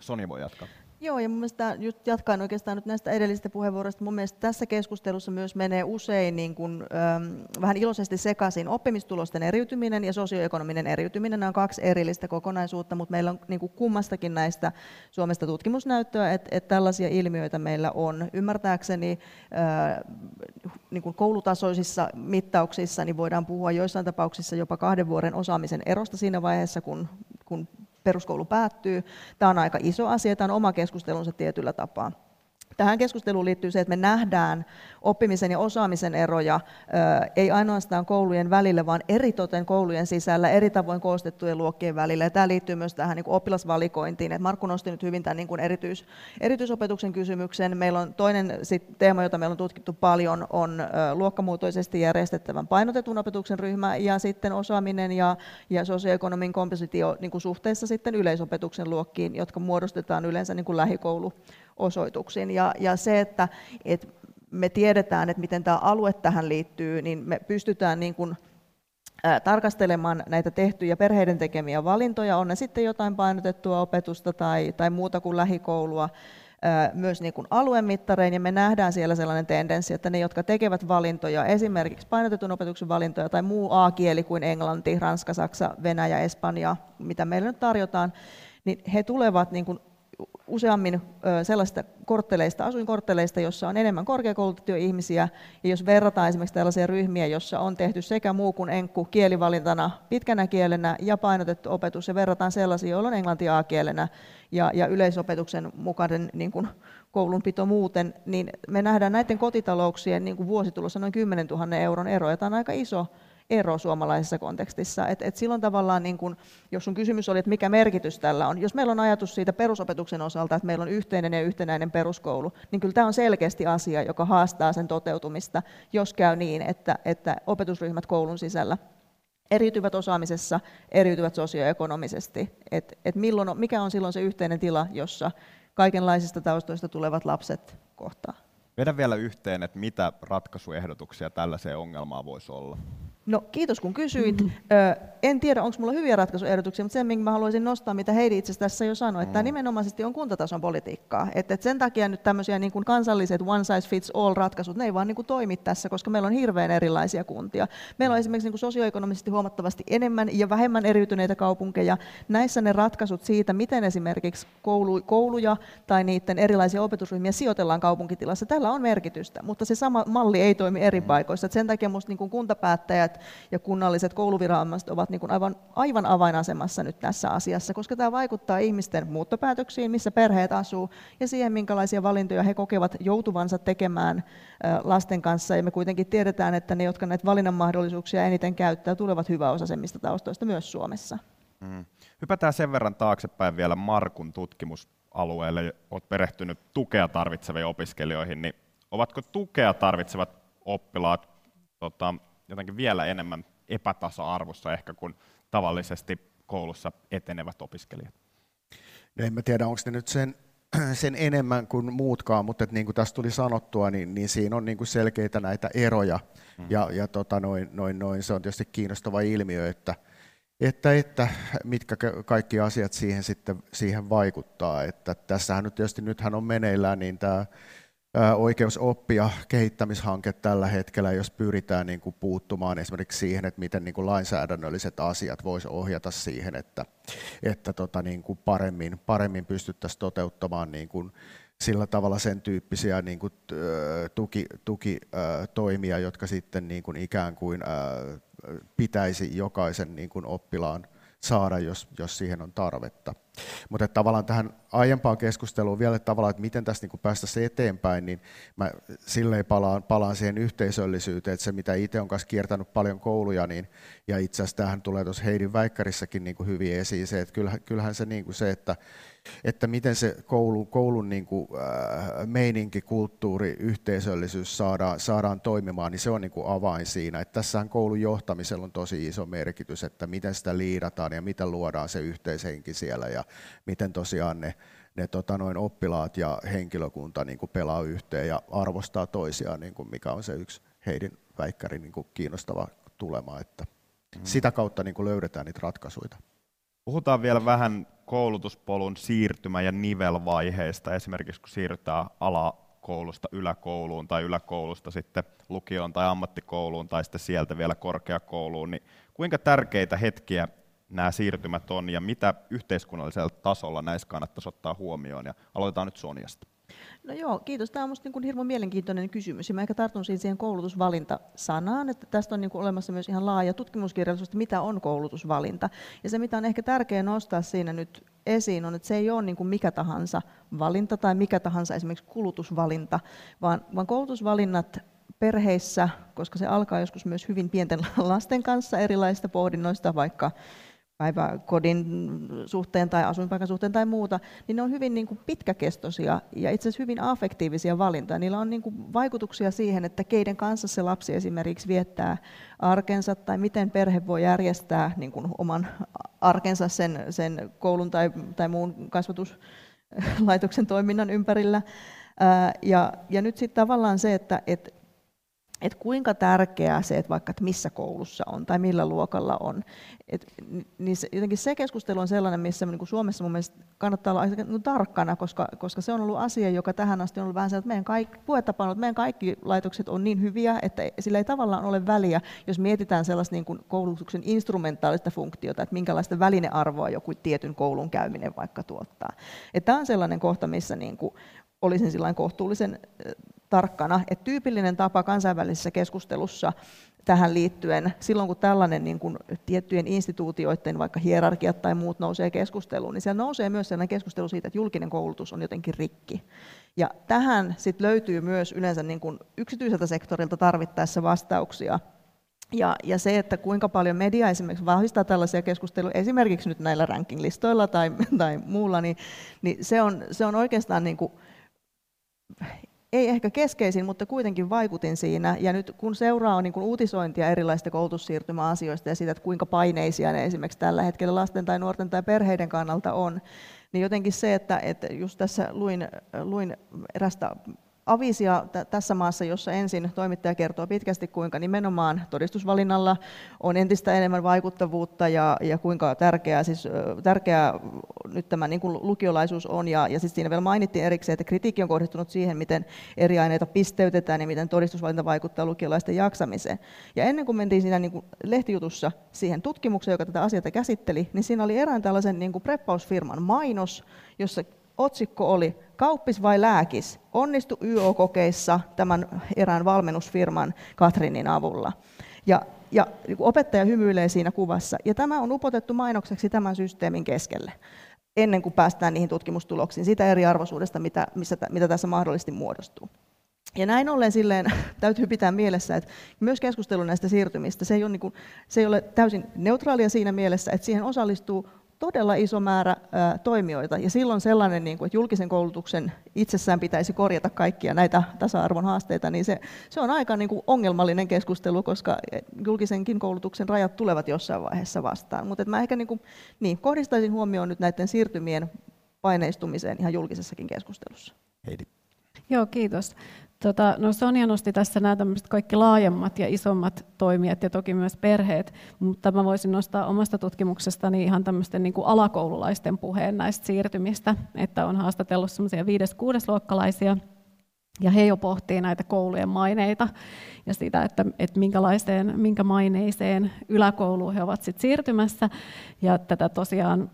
Speaker 2: Soni voi jatkaa.
Speaker 3: Joo, ja mun just jatkan oikeastaan nyt näistä edellisistä puheenvuoroista. Mun mielestä tässä keskustelussa myös menee usein niin kuin, ähm, vähän iloisesti sekaisin oppimistulosten eriytyminen ja sosioekonominen eriytyminen. Nämä on kaksi erillistä kokonaisuutta, mutta meillä on niin kuin kummastakin näistä Suomesta tutkimusnäyttöä, että, että tällaisia ilmiöitä meillä on. Ymmärtääkseni äh, niin kuin koulutasoisissa mittauksissa niin voidaan puhua joissain tapauksissa jopa kahden vuoden osaamisen erosta siinä vaiheessa, kun, kun peruskoulu päättyy. Tämä on aika iso asia, tämä on oma keskustelunsa tietyllä tapaa. Tähän keskusteluun liittyy se, että me nähdään oppimisen ja osaamisen eroja ei ainoastaan koulujen välillä, vaan eritoten koulujen sisällä eri tavoin koostettujen luokkien välillä. Ja tämä liittyy myös tähän niin oppilasvalikointiin. Et Markku nosti nyt hyvin tämän niin erityis, erityisopetuksen kysymyksen. Meillä on toinen sit, teema, jota meillä on tutkittu paljon, on luokkamuotoisesti järjestettävän painotetun opetuksen ryhmä ja sitten osaaminen ja, ja sosioekonomin kompositio niin suhteessa sitten yleisopetuksen luokkiin, jotka muodostetaan yleensä niin lähikoulu osoituksiin. Ja, ja se, että, että me tiedetään, että miten tämä alue tähän liittyy, niin me pystytään niin kuin, tarkastelemaan näitä tehtyjä perheiden tekemiä valintoja, on ne sitten jotain painotettua opetusta tai, tai muuta kuin lähikoulua, myös niin kuin aluemittarein, ja me nähdään siellä sellainen tendenssi, että ne, jotka tekevät valintoja, esimerkiksi painotetun opetuksen valintoja tai muu A-kieli kuin englanti, ranska, saksa, venäjä, espanja, mitä meille nyt tarjotaan, niin he tulevat niin kuin useammin sellaisista kortteleista, asuinkortteleista, jossa on enemmän korkeakoulutettuja ihmisiä, ja jos verrataan esimerkiksi tällaisia ryhmiä, jossa on tehty sekä muu kuin enkku kielivalintana pitkänä kielenä ja painotettu opetus, ja verrataan sellaisia, joilla on englanti A-kielenä ja, ja yleisopetuksen mukainen niin kuin koulunpito muuten, niin me nähdään näiden kotitalouksien niin kuin vuositulossa noin 10 000 euron ero, ja tämä on aika iso ero suomalaisessa kontekstissa. Et, et silloin tavallaan, niin kun, jos sun kysymys oli, että mikä merkitys tällä on, jos meillä on ajatus siitä perusopetuksen osalta, että meillä on yhteinen ja yhtenäinen peruskoulu, niin kyllä tämä on selkeästi asia, joka haastaa sen toteutumista, jos käy niin, että, että opetusryhmät koulun sisällä eriytyvät osaamisessa, eriytyvät sosioekonomisesti. Et, et milloin, mikä on silloin se yhteinen tila, jossa kaikenlaisista taustoista tulevat lapset kohtaa?
Speaker 2: Vedä vielä yhteen, että mitä ratkaisuehdotuksia tällaiseen ongelmaan voisi olla.
Speaker 3: No kiitos kun kysyit. Ö, en tiedä, onko minulla hyviä ratkaisuehdotuksia, mutta sen, minkä mä haluaisin nostaa, mitä Heidi itse tässä jo sanoi, että tämä mm. nimenomaisesti on kuntatason politiikkaa. Että et sen takia nyt tämmöisiä niin kuin kansalliset one size fits all ratkaisut, ne ei vaan niin kuin toimi tässä, koska meillä on hirveän erilaisia kuntia. Meillä on esimerkiksi niin kuin sosioekonomisesti huomattavasti enemmän ja vähemmän eriytyneitä kaupunkeja. Näissä ne ratkaisut siitä, miten esimerkiksi koulu, kouluja tai niiden erilaisia opetusryhmiä sijoitellaan kaupunkitilassa, tällä on merkitystä, mutta se sama malli ei toimi eri mm. paikoissa. Et sen takia minusta niin kuntapäättäjät ja kunnalliset kouluviranomaiset ovat niin kuin aivan, aivan avainasemassa nyt tässä asiassa, koska tämä vaikuttaa ihmisten muuttopäätöksiin, missä perheet asuu, ja siihen, minkälaisia valintoja he kokevat joutuvansa tekemään lasten kanssa. Ja me kuitenkin tiedetään, että ne, jotka näitä valinnan mahdollisuuksia eniten käyttää, tulevat hyväosaisemmista taustoista myös Suomessa.
Speaker 2: Mm. Hypätään sen verran taaksepäin vielä Markun tutkimusalueelle. Olet perehtynyt tukea tarvitseviin opiskelijoihin, niin ovatko tukea tarvitsevat oppilaat tota, jotenkin vielä enemmän epätasa-arvossa ehkä kuin tavallisesti koulussa etenevät opiskelijat.
Speaker 4: No en mä tiedä, onko ne nyt sen, sen enemmän kuin muutkaan, mutta niin kuin tässä tuli sanottua, niin, niin siinä on niin kuin selkeitä näitä eroja. Mm. Ja, ja tota noin, noin, noin, se on tietysti kiinnostava ilmiö, että, että, että mitkä kaikki asiat siihen sitten siihen vaikuttaa. Että tässähän nyt tietysti nythän on meneillään niin tämä oikeus oppia kehittämishanke tällä hetkellä, jos pyritään niin kuin puuttumaan esimerkiksi siihen, että miten niin kuin lainsäädännölliset asiat voisi ohjata siihen, että, että tota niin kuin paremmin, paremmin pystyttäisiin toteuttamaan niin kuin sillä tavalla sen tyyppisiä niin kuin, tuki, tukitoimia, jotka sitten niin kuin ikään kuin pitäisi jokaisen niin kuin oppilaan saada, jos, jos siihen on tarvetta. Mutta tavallaan tähän aiempaan keskusteluun vielä tavallaan, että miten tästä niin päästäisiin eteenpäin, niin mä silleen palaan, palaan siihen yhteisöllisyyteen, että se mitä itse on kanssa kiertänyt paljon kouluja, niin, ja itse asiassa tähän tulee tuossa Heidin väikkärissäkin niin kuin hyvin esiin se, että kyllähän, kyllähän se niin kuin se, että että miten se koulu, koulun niin kuin, äh, meininki, kulttuuri, yhteisöllisyys saadaan, saadaan toimimaan, niin se on niin kuin avain siinä. Että tässähän koulun johtamisella on tosi iso merkitys, että miten sitä liidataan ja miten luodaan se yhteishenki siellä ja miten tosiaan ne, ne tota, noin oppilaat ja henkilökunta niin kuin pelaa yhteen ja arvostaa toisiaan, niin kuin mikä on se yksi Heidin väikkärin niin kuin kiinnostava tulema, että mm. sitä kautta niin kuin löydetään niitä ratkaisuja.
Speaker 2: Puhutaan vielä vähän koulutuspolun siirtymä- ja nivelvaiheista, esimerkiksi kun siirrytään alakoulusta yläkouluun tai yläkoulusta sitten lukioon tai ammattikouluun tai sitten sieltä vielä korkeakouluun, niin kuinka tärkeitä hetkiä nämä siirtymät on ja mitä yhteiskunnallisella tasolla näissä kannattaisi ottaa huomioon? Ja aloitetaan nyt Sonjasta.
Speaker 3: No joo, kiitos. Tämä on minusta niin hirveän mielenkiintoinen kysymys. Mä ehkä tartun siihen koulutusvalinta-sanaan, että tästä on niin kuin olemassa myös ihan laaja tutkimuskirjallisuus, että mitä on koulutusvalinta. Ja se, mitä on ehkä tärkeää nostaa siinä nyt esiin, on, että se ei ole niin kuin mikä tahansa valinta tai mikä tahansa esimerkiksi kulutusvalinta, vaan, vaan koulutusvalinnat perheissä, koska se alkaa joskus myös hyvin pienten lasten kanssa erilaisista pohdinnoista, vaikka päiväkodin suhteen tai asuinpaikan suhteen tai muuta, niin ne on hyvin niin kuin pitkäkestoisia ja itse asiassa hyvin affektiivisia valintoja. Niillä on niin kuin vaikutuksia siihen, että keiden kanssa se lapsi esimerkiksi viettää arkensa tai miten perhe voi järjestää niin kuin oman arkensa sen, sen koulun tai, tai muun kasvatuslaitoksen toiminnan ympärillä. Ja, ja nyt sitten tavallaan se, että, että että kuinka tärkeää se, että vaikka että missä koulussa on tai millä luokalla on. Et, niin se, jotenkin se keskustelu on sellainen, missä niin kuin Suomessa mun mielestä kannattaa olla aika niin tarkkana, koska, koska se on ollut asia, joka tähän asti on ollut vähän sellainen, että meidän kaikki, puhetapa on, että meidän kaikki laitokset on niin hyviä, että sillä ei tavallaan ole väliä, jos mietitään sellaista niin kuin koulutuksen instrumentaalista funktiota, että minkälaista välinearvoa joku tietyn koulun käyminen vaikka tuottaa. Tämä on sellainen kohta, missä niin kuin olisin kohtuullisen tarkkana, että tyypillinen tapa kansainvälisessä keskustelussa tähän liittyen, silloin kun tällainen niin kuin tiettyjen instituutioiden, vaikka hierarkiat tai muut nousee keskusteluun, niin siellä nousee myös sellainen keskustelu siitä, että julkinen koulutus on jotenkin rikki. Ja tähän sit löytyy myös yleensä niin kuin yksityiseltä sektorilta tarvittaessa vastauksia. Ja, ja se, että kuinka paljon media esimerkiksi vahvistaa tällaisia keskusteluja, esimerkiksi nyt näillä ranking-listoilla tai, tai muulla, niin, niin se, on, se on oikeastaan niin kuin ei ehkä keskeisin, mutta kuitenkin vaikutin siinä. Ja nyt kun seuraa niin kun uutisointia erilaisista koulutussiirtymäasioista ja siitä, että kuinka paineisia ne esimerkiksi tällä hetkellä lasten tai nuorten tai perheiden kannalta on, niin jotenkin se, että, että just tässä luin, luin erästä avisia tässä maassa, jossa ensin toimittaja kertoo pitkästi, kuinka nimenomaan todistusvalinnalla on entistä enemmän vaikuttavuutta ja, ja kuinka tärkeää, siis, tärkeää nyt tämä niin kuin lukiolaisuus on. Ja, ja siis siinä vielä mainittiin erikseen, että kritiikki on kohdistunut siihen, miten eri aineita pisteytetään ja miten todistusvalinta vaikuttaa lukiolaisten jaksamiseen. Ja ennen kuin mentiin siinä niin kuin lehtijutussa siihen tutkimukseen, joka tätä asiaa käsitteli, niin siinä oli erään tällaisen niin kuin preppausfirman mainos, jossa otsikko oli Kauppis vai lääkis? Onnistu YO-kokeissa tämän erään valmennusfirman Katrinin avulla. Ja, ja opettaja hymyilee siinä kuvassa. Ja tämä on upotettu mainokseksi tämän systeemin keskelle ennen kuin päästään niihin tutkimustuloksiin, sitä eriarvoisuudesta, mitä, missä, mitä tässä mahdollisesti muodostuu. Ja näin ollen silleen, täytyy pitää mielessä, että myös keskustelu näistä siirtymistä, se ei, ole niin kuin, se ei ole täysin neutraalia siinä mielessä, että siihen osallistuu todella iso määrä toimijoita. Ja silloin sellainen, niin kuin, että julkisen koulutuksen itsessään pitäisi korjata kaikkia näitä tasa-arvon haasteita, niin se, se on aika niin kuin ongelmallinen keskustelu, koska julkisenkin koulutuksen rajat tulevat jossain vaiheessa vastaan. Mutta mä ehkä niin kuin, niin, kohdistaisin huomioon nyt näiden siirtymien paineistumiseen ihan julkisessakin keskustelussa.
Speaker 2: Heidi.
Speaker 1: Joo, kiitos. Tota, no Sonja nosti tässä nämä kaikki laajemmat ja isommat toimijat ja toki myös perheet, mutta mä voisin nostaa omasta tutkimuksestani ihan tämmöisten niin kuin alakoululaisten puheen näistä siirtymistä, että on haastatellut semmoisia viides-kuudesluokkalaisia, ja he jo pohtii näitä koulujen maineita ja sitä, että, että minkälaiseen, minkä maineiseen yläkouluun he ovat sit siirtymässä. Ja tätä tosiaan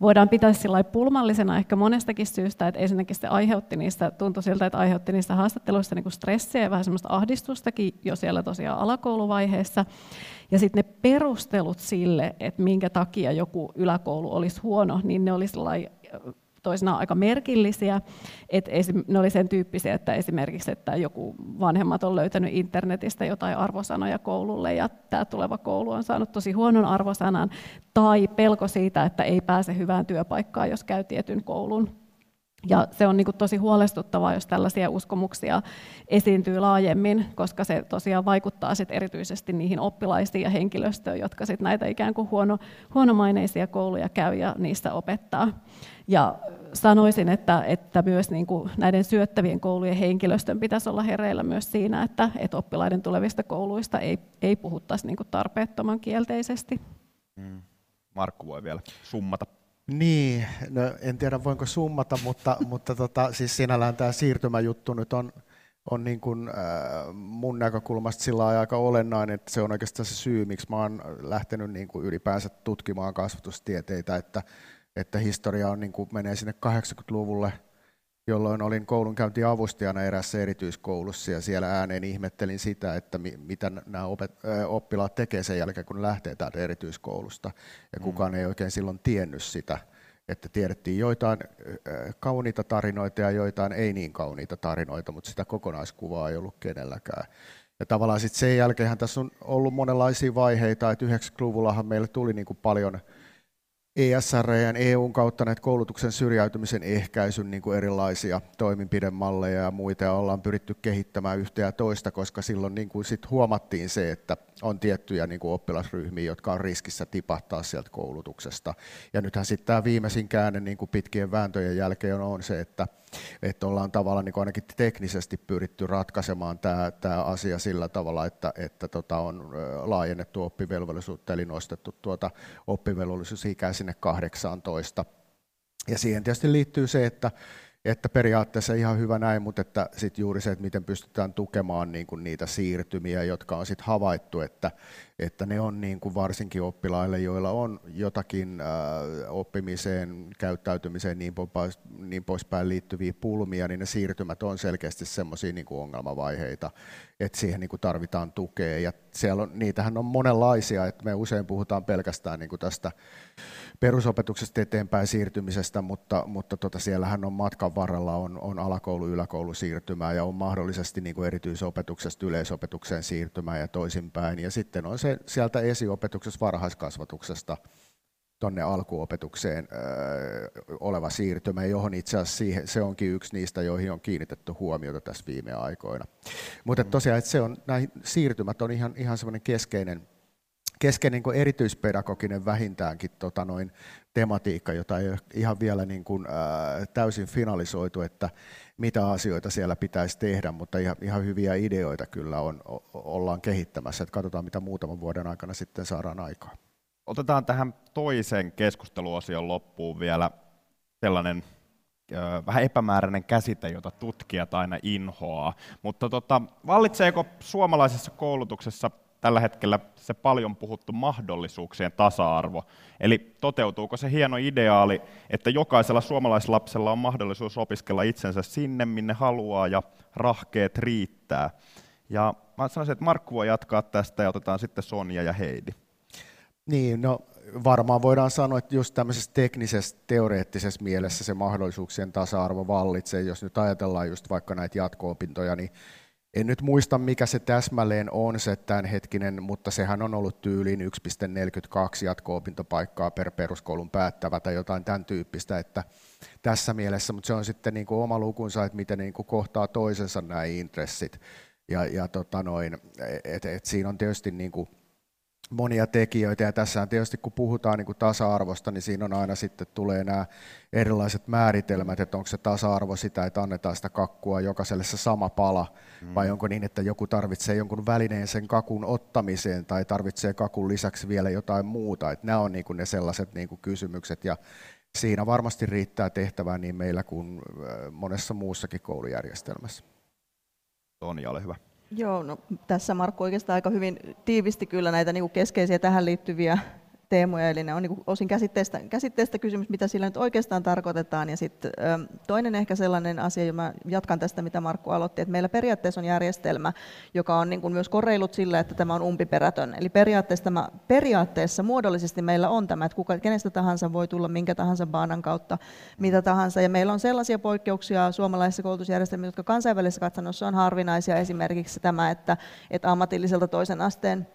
Speaker 1: voidaan pitää sillä pulmallisena ehkä monestakin syystä, että ensinnäkin se aiheutti niistä, tuntui siltä, että aiheutti niistä haastatteluista niin stressiä ja vähän semmoista ahdistustakin jo siellä tosiaan alakouluvaiheessa. Ja sitten ne perustelut sille, että minkä takia joku yläkoulu olisi huono, niin ne oli toisinaan aika merkillisiä. Et ne oli sen tyyppisiä, että esimerkiksi että joku vanhemmat on löytänyt internetistä jotain arvosanoja koululle ja tämä tuleva koulu on saanut tosi huonon arvosanan, tai pelko siitä, että ei pääse hyvään työpaikkaan, jos käy tietyn koulun ja se on niin kuin tosi huolestuttavaa, jos tällaisia uskomuksia esiintyy laajemmin, koska se tosiaan vaikuttaa sit erityisesti niihin oppilaisiin ja henkilöstöön, jotka sit näitä ikään kuin huono, huonomaineisia kouluja käy ja niistä opettaa. Ja sanoisin, että, että myös niin kuin näiden syöttävien koulujen henkilöstön pitäisi olla hereillä myös siinä, että, että oppilaiden tulevista kouluista ei, ei puhuttaisi niin kuin tarpeettoman kielteisesti.
Speaker 2: Mm. Markku voi vielä summata.
Speaker 4: Niin, no en tiedä voinko summata, mutta, mutta tota, siis sinällään tämä siirtymäjuttu nyt on, on niin kuin, äh, mun näkökulmasta sillä aika olennainen, että se on oikeastaan se syy, miksi mä oon lähtenyt niin kuin ylipäänsä tutkimaan kasvatustieteitä, että, että historia on, niin kuin, menee sinne 80-luvulle, jolloin olin koulunkäyntiavustajana erässä erityiskoulussa ja siellä ääneen ihmettelin sitä, että mi, mitä nämä opet, oppilaat tekee sen jälkeen, kun lähtee täältä erityiskoulusta. Ja mm. kukaan ei oikein silloin tiennyt sitä, että tiedettiin joitain kauniita tarinoita ja joitain ei niin kauniita tarinoita, mutta sitä kokonaiskuvaa ei ollut kenelläkään. Ja tavallaan sitten sen jälkeen tässä on ollut monenlaisia vaiheita, että 90-luvullahan meille tuli niin kuin paljon – ESR ja EUn kautta näitä koulutuksen syrjäytymisen ehkäisyn niin kuin erilaisia toimenpidemalleja ja muita, ja ollaan pyritty kehittämään yhtä ja toista, koska silloin niin kuin sit huomattiin se, että on tiettyjä niin kuin oppilasryhmiä, jotka on riskissä tipahtaa sieltä koulutuksesta. Ja nythän sitten tämä viimeisin käänne niin kuin pitkien vääntöjen jälkeen on se, että, että ollaan tavallaan niin ainakin teknisesti pyritty ratkaisemaan tämä, tämä asia sillä tavalla, että, että tota on laajennettu oppivelvollisuutta, eli nostettu tuota oppivelvollisuusikää sinne 18. Ja siihen tietysti liittyy se, että että periaatteessa ihan hyvä näin, mutta että sit juuri se, että miten pystytään tukemaan niin kuin niitä siirtymiä, jotka on sitten havaittu, että, että ne on niin kuin varsinkin oppilaille, joilla on jotakin äh, oppimiseen, käyttäytymiseen niin, pois, niin poispäin liittyviä pulmia, niin ne siirtymät on selkeästi semmoisia niin ongelmavaiheita, että siihen niin kuin tarvitaan tukea. Ja siellä on, niitähän on monenlaisia, että me usein puhutaan pelkästään niin kuin tästä perusopetuksesta eteenpäin siirtymisestä, mutta, mutta tota, siellähän on matkan varrella on, on alakoulu, yläkoulu siirtymää ja on mahdollisesti niin kuin erityisopetuksesta yleisopetukseen siirtymää ja toisinpäin. Ja sitten on se sieltä esiopetuksesta varhaiskasvatuksesta tuonne alkuopetukseen oleva siirtymä, johon itse asiassa siihen, se onkin yksi niistä, joihin on kiinnitetty huomiota tässä viime aikoina. Mutta tosiaan, että se on, nämä siirtymät on ihan, ihan semmoinen keskeinen kesken niin erityispedagoginen vähintäänkin tota noin, tematiikka, jota ei ole ihan vielä niin kuin, ää, täysin finalisoitu, että mitä asioita siellä pitäisi tehdä, mutta ihan, ihan hyviä ideoita kyllä on, ollaan kehittämässä. Että katsotaan, mitä muutaman vuoden aikana sitten saadaan aikaa.
Speaker 2: Otetaan tähän toisen keskusteluosion loppuun vielä sellainen vähän epämääräinen käsite, jota tutkijat aina inhoaa. Mutta tota, vallitseeko suomalaisessa koulutuksessa tällä hetkellä se paljon puhuttu mahdollisuuksien tasa-arvo? Eli toteutuuko se hieno ideaali, että jokaisella suomalaislapsella on mahdollisuus opiskella itsensä sinne, minne haluaa ja rahkeet riittää? Ja mä sanoisin, että Markku voi jatkaa tästä ja otetaan sitten Sonja ja Heidi.
Speaker 4: Niin, no varmaan voidaan sanoa, että just tämmöisessä teknisessä, teoreettisessa mielessä se mahdollisuuksien tasa-arvo vallitsee. Jos nyt ajatellaan just vaikka näitä jatko-opintoja, niin en nyt muista, mikä se täsmälleen on se tämänhetkinen, mutta sehän on ollut tyyliin 1,42 jatko-opintopaikkaa per peruskoulun päättävä tai jotain tämän tyyppistä, että tässä mielessä, mutta se on sitten niin kuin oma lukunsa, että miten niin kuin kohtaa toisensa nämä intressit. Ja, ja tota noin, et, et siinä on tietysti niin kuin monia tekijöitä, ja tässä tietysti kun puhutaan niin kuin tasa-arvosta, niin siinä on aina sitten tulee nämä erilaiset määritelmät, että onko se tasa-arvo sitä, että annetaan sitä kakkua jokaiselle se sama pala, mm. vai onko niin, että joku tarvitsee jonkun välineen sen kakun ottamiseen, tai tarvitsee kakun lisäksi vielä jotain muuta, että nämä on niin kuin ne sellaiset niin kuin kysymykset, ja siinä varmasti riittää tehtävää niin meillä kuin monessa muussakin koulujärjestelmässä.
Speaker 2: Toni, ole hyvä.
Speaker 3: Joo, no, tässä Markku oikeastaan aika hyvin tiivisti kyllä näitä niin keskeisiä tähän liittyviä teemoja, eli ne on niin osin käsitteestä, käsitteestä kysymys, mitä sillä nyt oikeastaan tarkoitetaan. Ja sitten toinen ehkä sellainen asia, mä jatkan tästä, mitä Markku aloitti, että meillä periaatteessa on järjestelmä, joka on niin kuin myös korreilut sillä, että tämä on umpiperätön. Eli periaatteessa, tämä, periaatteessa muodollisesti meillä on tämä, että kuka, kenestä tahansa voi tulla minkä tahansa baanan kautta, mitä tahansa. Ja meillä on sellaisia poikkeuksia suomalaisissa koulutusjärjestelmissä, jotka kansainvälisessä katsannossa on harvinaisia. Esimerkiksi tämä, että, että ammatilliselta toisen asteen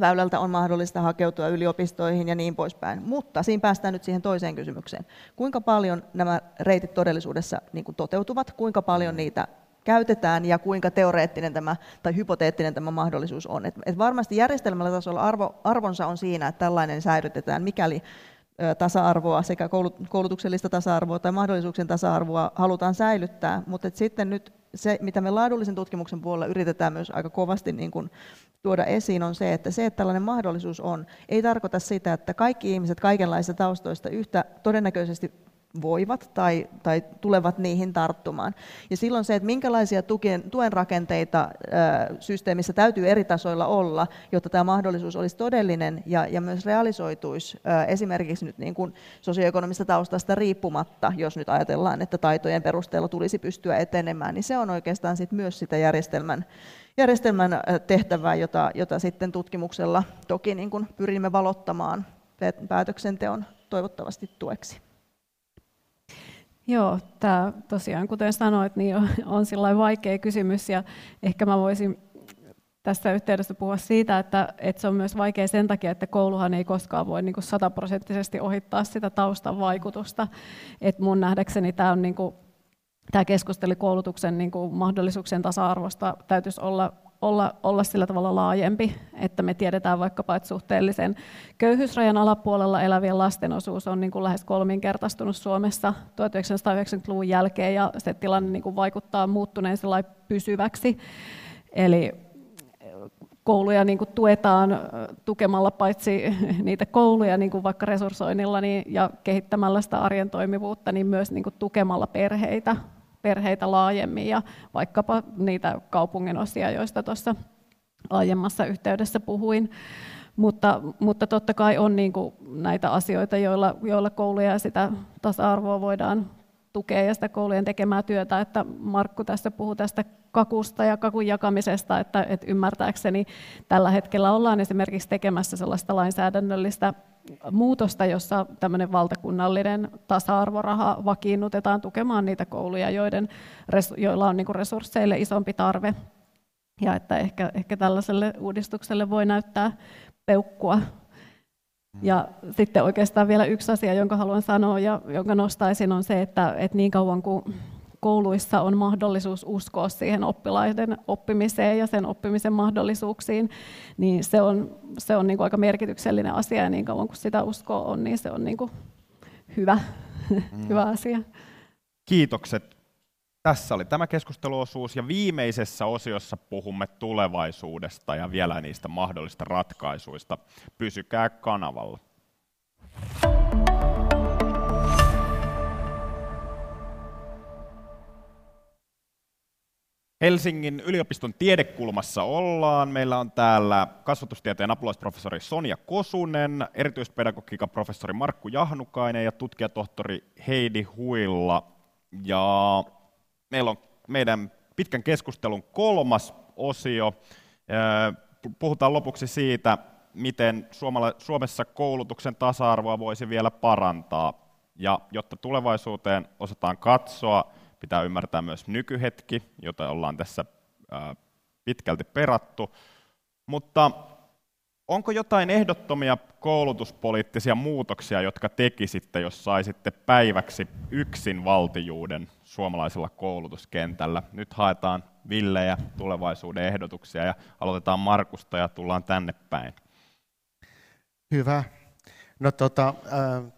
Speaker 3: väylältä on mahdollista hakeutua yliopistoihin ja niin poispäin. Mutta siinä päästään nyt siihen toiseen kysymykseen. Kuinka paljon nämä reitit todellisuudessa niin kuin toteutuvat, kuinka paljon niitä käytetään ja kuinka teoreettinen tämä tai hypoteettinen tämä mahdollisuus on. Et, et varmasti järjestelmällä tasolla arvo, arvonsa on siinä, että tällainen säilytetään, mikäli tasa-arvoa, sekä koulutuksellista tasa-arvoa tai mahdollisuuksien tasa-arvoa halutaan säilyttää, mutta sitten nyt se, mitä me laadullisen tutkimuksen puolella yritetään myös aika kovasti niin kuin tuoda esiin, on se, että se, että tällainen mahdollisuus on, ei tarkoita sitä, että kaikki ihmiset kaikenlaisista taustoista yhtä todennäköisesti voivat tai, tai tulevat niihin tarttumaan. Ja silloin se, että minkälaisia tukien, tuen rakenteita ää, systeemissä täytyy eri tasoilla olla, jotta tämä mahdollisuus olisi todellinen ja, ja myös realisoituisi ää, esimerkiksi nyt niin kuin sosioekonomista taustasta riippumatta, jos nyt ajatellaan, että taitojen perusteella tulisi pystyä etenemään, niin se on oikeastaan sit myös sitä järjestelmän, järjestelmän tehtävää, jota, jota sitten tutkimuksella toki niin kuin pyrimme valottamaan päätöksenteon toivottavasti tueksi.
Speaker 1: Joo, tämä tosiaan, kuten sanoit, niin on, on vaikea kysymys ja ehkä mä voisin tässä yhteydessä puhua siitä, että, että se on myös vaikea sen takia, että kouluhan ei koskaan voi niin sataprosenttisesti ohittaa sitä taustan vaikutusta. Et mun nähdäkseni tämä on niin kuin, tämä keskustelu koulutuksen niin kuin mahdollisuuksien tasa-arvosta täytyisi olla olla, olla sillä tavalla laajempi, että me tiedetään vaikkapa, että suhteellisen köyhyysrajan alapuolella elävien lasten osuus on niin kuin lähes kolminkertaistunut Suomessa 1990-luvun jälkeen, ja se tilanne niin kuin vaikuttaa muuttuneen pysyväksi. Eli kouluja niin kuin tuetaan tukemalla paitsi niitä kouluja niin kuin vaikka resurssoinnilla niin, ja kehittämällä sitä arjen toimivuutta, niin myös niin kuin tukemalla perheitä perheitä laajemmin ja vaikkapa niitä kaupungin osia, joista tuossa aiemmassa yhteydessä puhuin. Mutta, mutta totta kai on niin kuin näitä asioita, joilla, joilla kouluja ja sitä tasa-arvoa voidaan tukea ja sitä koulujen tekemää työtä, että Markku tässä puhuu tästä kakusta ja kakun jakamisesta, että, että ymmärtääkseni tällä hetkellä ollaan esimerkiksi tekemässä sellaista lainsäädännöllistä muutosta, jossa tämmöinen valtakunnallinen tasa-arvoraha vakiinnutetaan tukemaan niitä kouluja, joiden, joilla on niin resursseille isompi tarve. Ja että ehkä, ehkä tällaiselle uudistukselle voi näyttää peukkua. Ja sitten oikeastaan vielä yksi asia, jonka haluan sanoa ja jonka nostaisin, on se, että, että niin kauan kuin kouluissa on mahdollisuus uskoa siihen oppilaiden oppimiseen ja sen oppimisen mahdollisuuksiin, niin se on, se on niin kuin aika merkityksellinen asia ja niin kauan kuin sitä uskoa on, niin se on niin kuin hyvä, mm. hyvä asia.
Speaker 2: Kiitokset. Tässä oli tämä keskusteluosuus ja viimeisessä osiossa puhumme tulevaisuudesta ja vielä niistä mahdollisista ratkaisuista. Pysykää kanavalla. Helsingin yliopiston tiedekulmassa ollaan. Meillä on täällä kasvatustieteen apulaisprofessori Sonja Kosunen, erityispedagogiikan professori Markku Jahnukainen ja tutkijatohtori Heidi Huilla. Ja meillä on meidän pitkän keskustelun kolmas osio. Puhutaan lopuksi siitä, miten Suomessa koulutuksen tasa-arvoa voisi vielä parantaa. Ja jotta tulevaisuuteen osataan katsoa, pitää ymmärtää myös nykyhetki, jota ollaan tässä pitkälti perattu. Mutta onko jotain ehdottomia koulutuspoliittisia muutoksia, jotka tekisitte, jos saisitte päiväksi yksin valtijuuden suomalaisella koulutuskentällä? Nyt haetaan villejä tulevaisuuden ehdotuksia ja aloitetaan Markusta ja tullaan tänne päin.
Speaker 4: Hyvä. No tota, äh,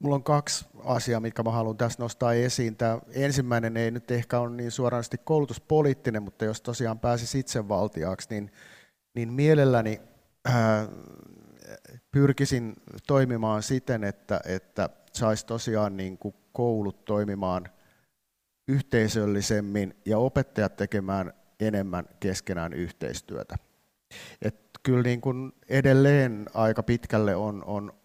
Speaker 4: mulla on kaksi asiaa, mitkä mä haluan tässä nostaa esiin. Tämä ensimmäinen ei nyt ehkä ole niin suoranaisesti koulutuspoliittinen, mutta jos tosiaan pääsisi itsevaltiaaksi, niin, niin mielelläni äh, pyrkisin toimimaan siten, että, että saisi tosiaan niin kuin koulut toimimaan yhteisöllisemmin ja opettajat tekemään enemmän keskenään yhteistyötä. Et kyllä niin kuin edelleen aika pitkälle on, on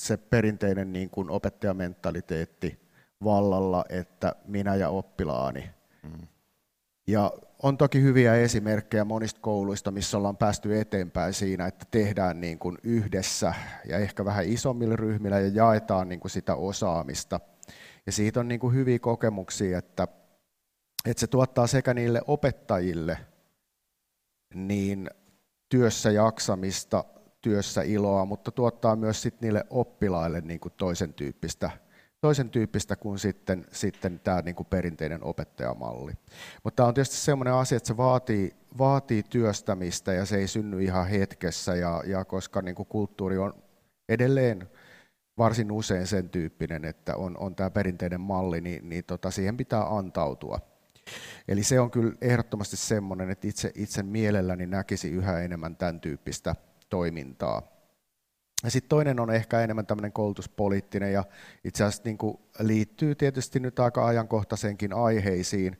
Speaker 4: se perinteinen niin kuin opettajamentaliteetti vallalla, että minä ja oppilaani. Mm. Ja on toki hyviä esimerkkejä monista kouluista, missä ollaan päästy eteenpäin siinä, että tehdään niin kuin yhdessä ja ehkä vähän isommilla ryhmillä ja jaetaan niin kuin sitä osaamista. Ja siitä on niin kuin hyviä kokemuksia, että, että se tuottaa sekä niille opettajille niin työssä jaksamista, työssä iloa, mutta tuottaa myös sit niille oppilaille niin kuin toisen tyyppistä toisen tyyppistä kuin sitten, sitten tämä niin kuin perinteinen opettajamalli. Mutta tämä on tietysti sellainen asia, että se vaatii, vaatii työstämistä ja se ei synny ihan hetkessä, ja, ja koska niin kuin kulttuuri on edelleen varsin usein sen tyyppinen, että on, on tämä perinteinen malli, niin, niin tota, siihen pitää antautua. Eli se on kyllä ehdottomasti semmoinen, että itse, itse mielelläni näkisi yhä enemmän tämän tyyppistä toimintaa. Ja sitten toinen on ehkä enemmän tämmöinen koulutuspoliittinen ja itse asiassa niin kuin liittyy tietysti nyt aika ajankohtaisenkin aiheisiin,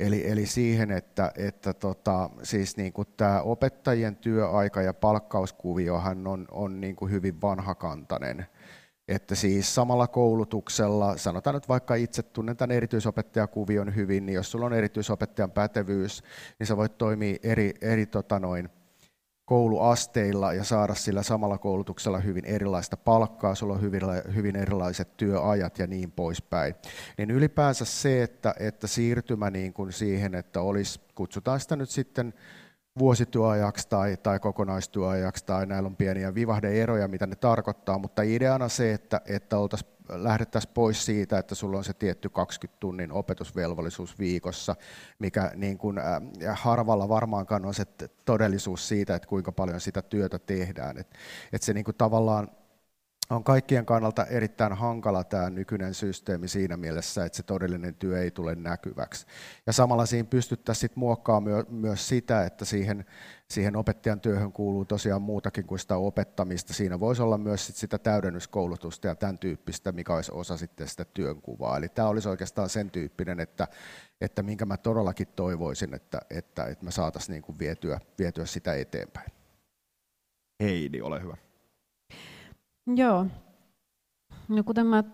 Speaker 4: eli, eli siihen, että, että tota, siis niin kuin tämä opettajien työaika ja palkkauskuviohan on, on niin kuin hyvin vanhakantainen. Että siis samalla koulutuksella, sanotaan nyt vaikka itse tunnen tämän erityisopettajakuvion hyvin, niin jos sulla on erityisopettajan pätevyys, niin sä voit toimia eri, eri tota noin, kouluasteilla ja saada sillä samalla koulutuksella hyvin erilaista palkkaa, sulla on hyvin, hyvin erilaiset työajat ja niin poispäin. Niin ylipäänsä se, että, että siirtymä niin kuin siihen, että olisi, kutsutaan sitä nyt sitten vuosityöajaksi tai, tai kokonaistyöajaksi, tai näillä on pieniä vivahdeeroja, mitä ne tarkoittaa, mutta ideana se, että, että oltaisiin lähdettäisiin pois siitä, että sulla on se tietty 20 tunnin opetusvelvollisuus viikossa, mikä niin kuin, äh, harvalla varmaankaan on se todellisuus siitä, että kuinka paljon sitä työtä tehdään. Et, et se niin kuin tavallaan on kaikkien kannalta erittäin hankala tämä nykyinen systeemi siinä mielessä, että se todellinen työ ei tule näkyväksi. Ja samalla siinä pystyttäisiin muokkaamaan myös sitä, että siihen, siihen opettajan työhön kuuluu tosiaan muutakin kuin sitä opettamista. Siinä voisi olla myös sit sitä täydennyskoulutusta ja tämän tyyppistä, mikä olisi osa sitten sitä työnkuvaa. Eli tämä olisi oikeastaan sen tyyppinen, että, että minkä mä todellakin toivoisin, että, että, että me saataisiin niin vietyä, vietyä sitä eteenpäin.
Speaker 2: Heidi, ole hyvä.
Speaker 1: Joo. No kuten mä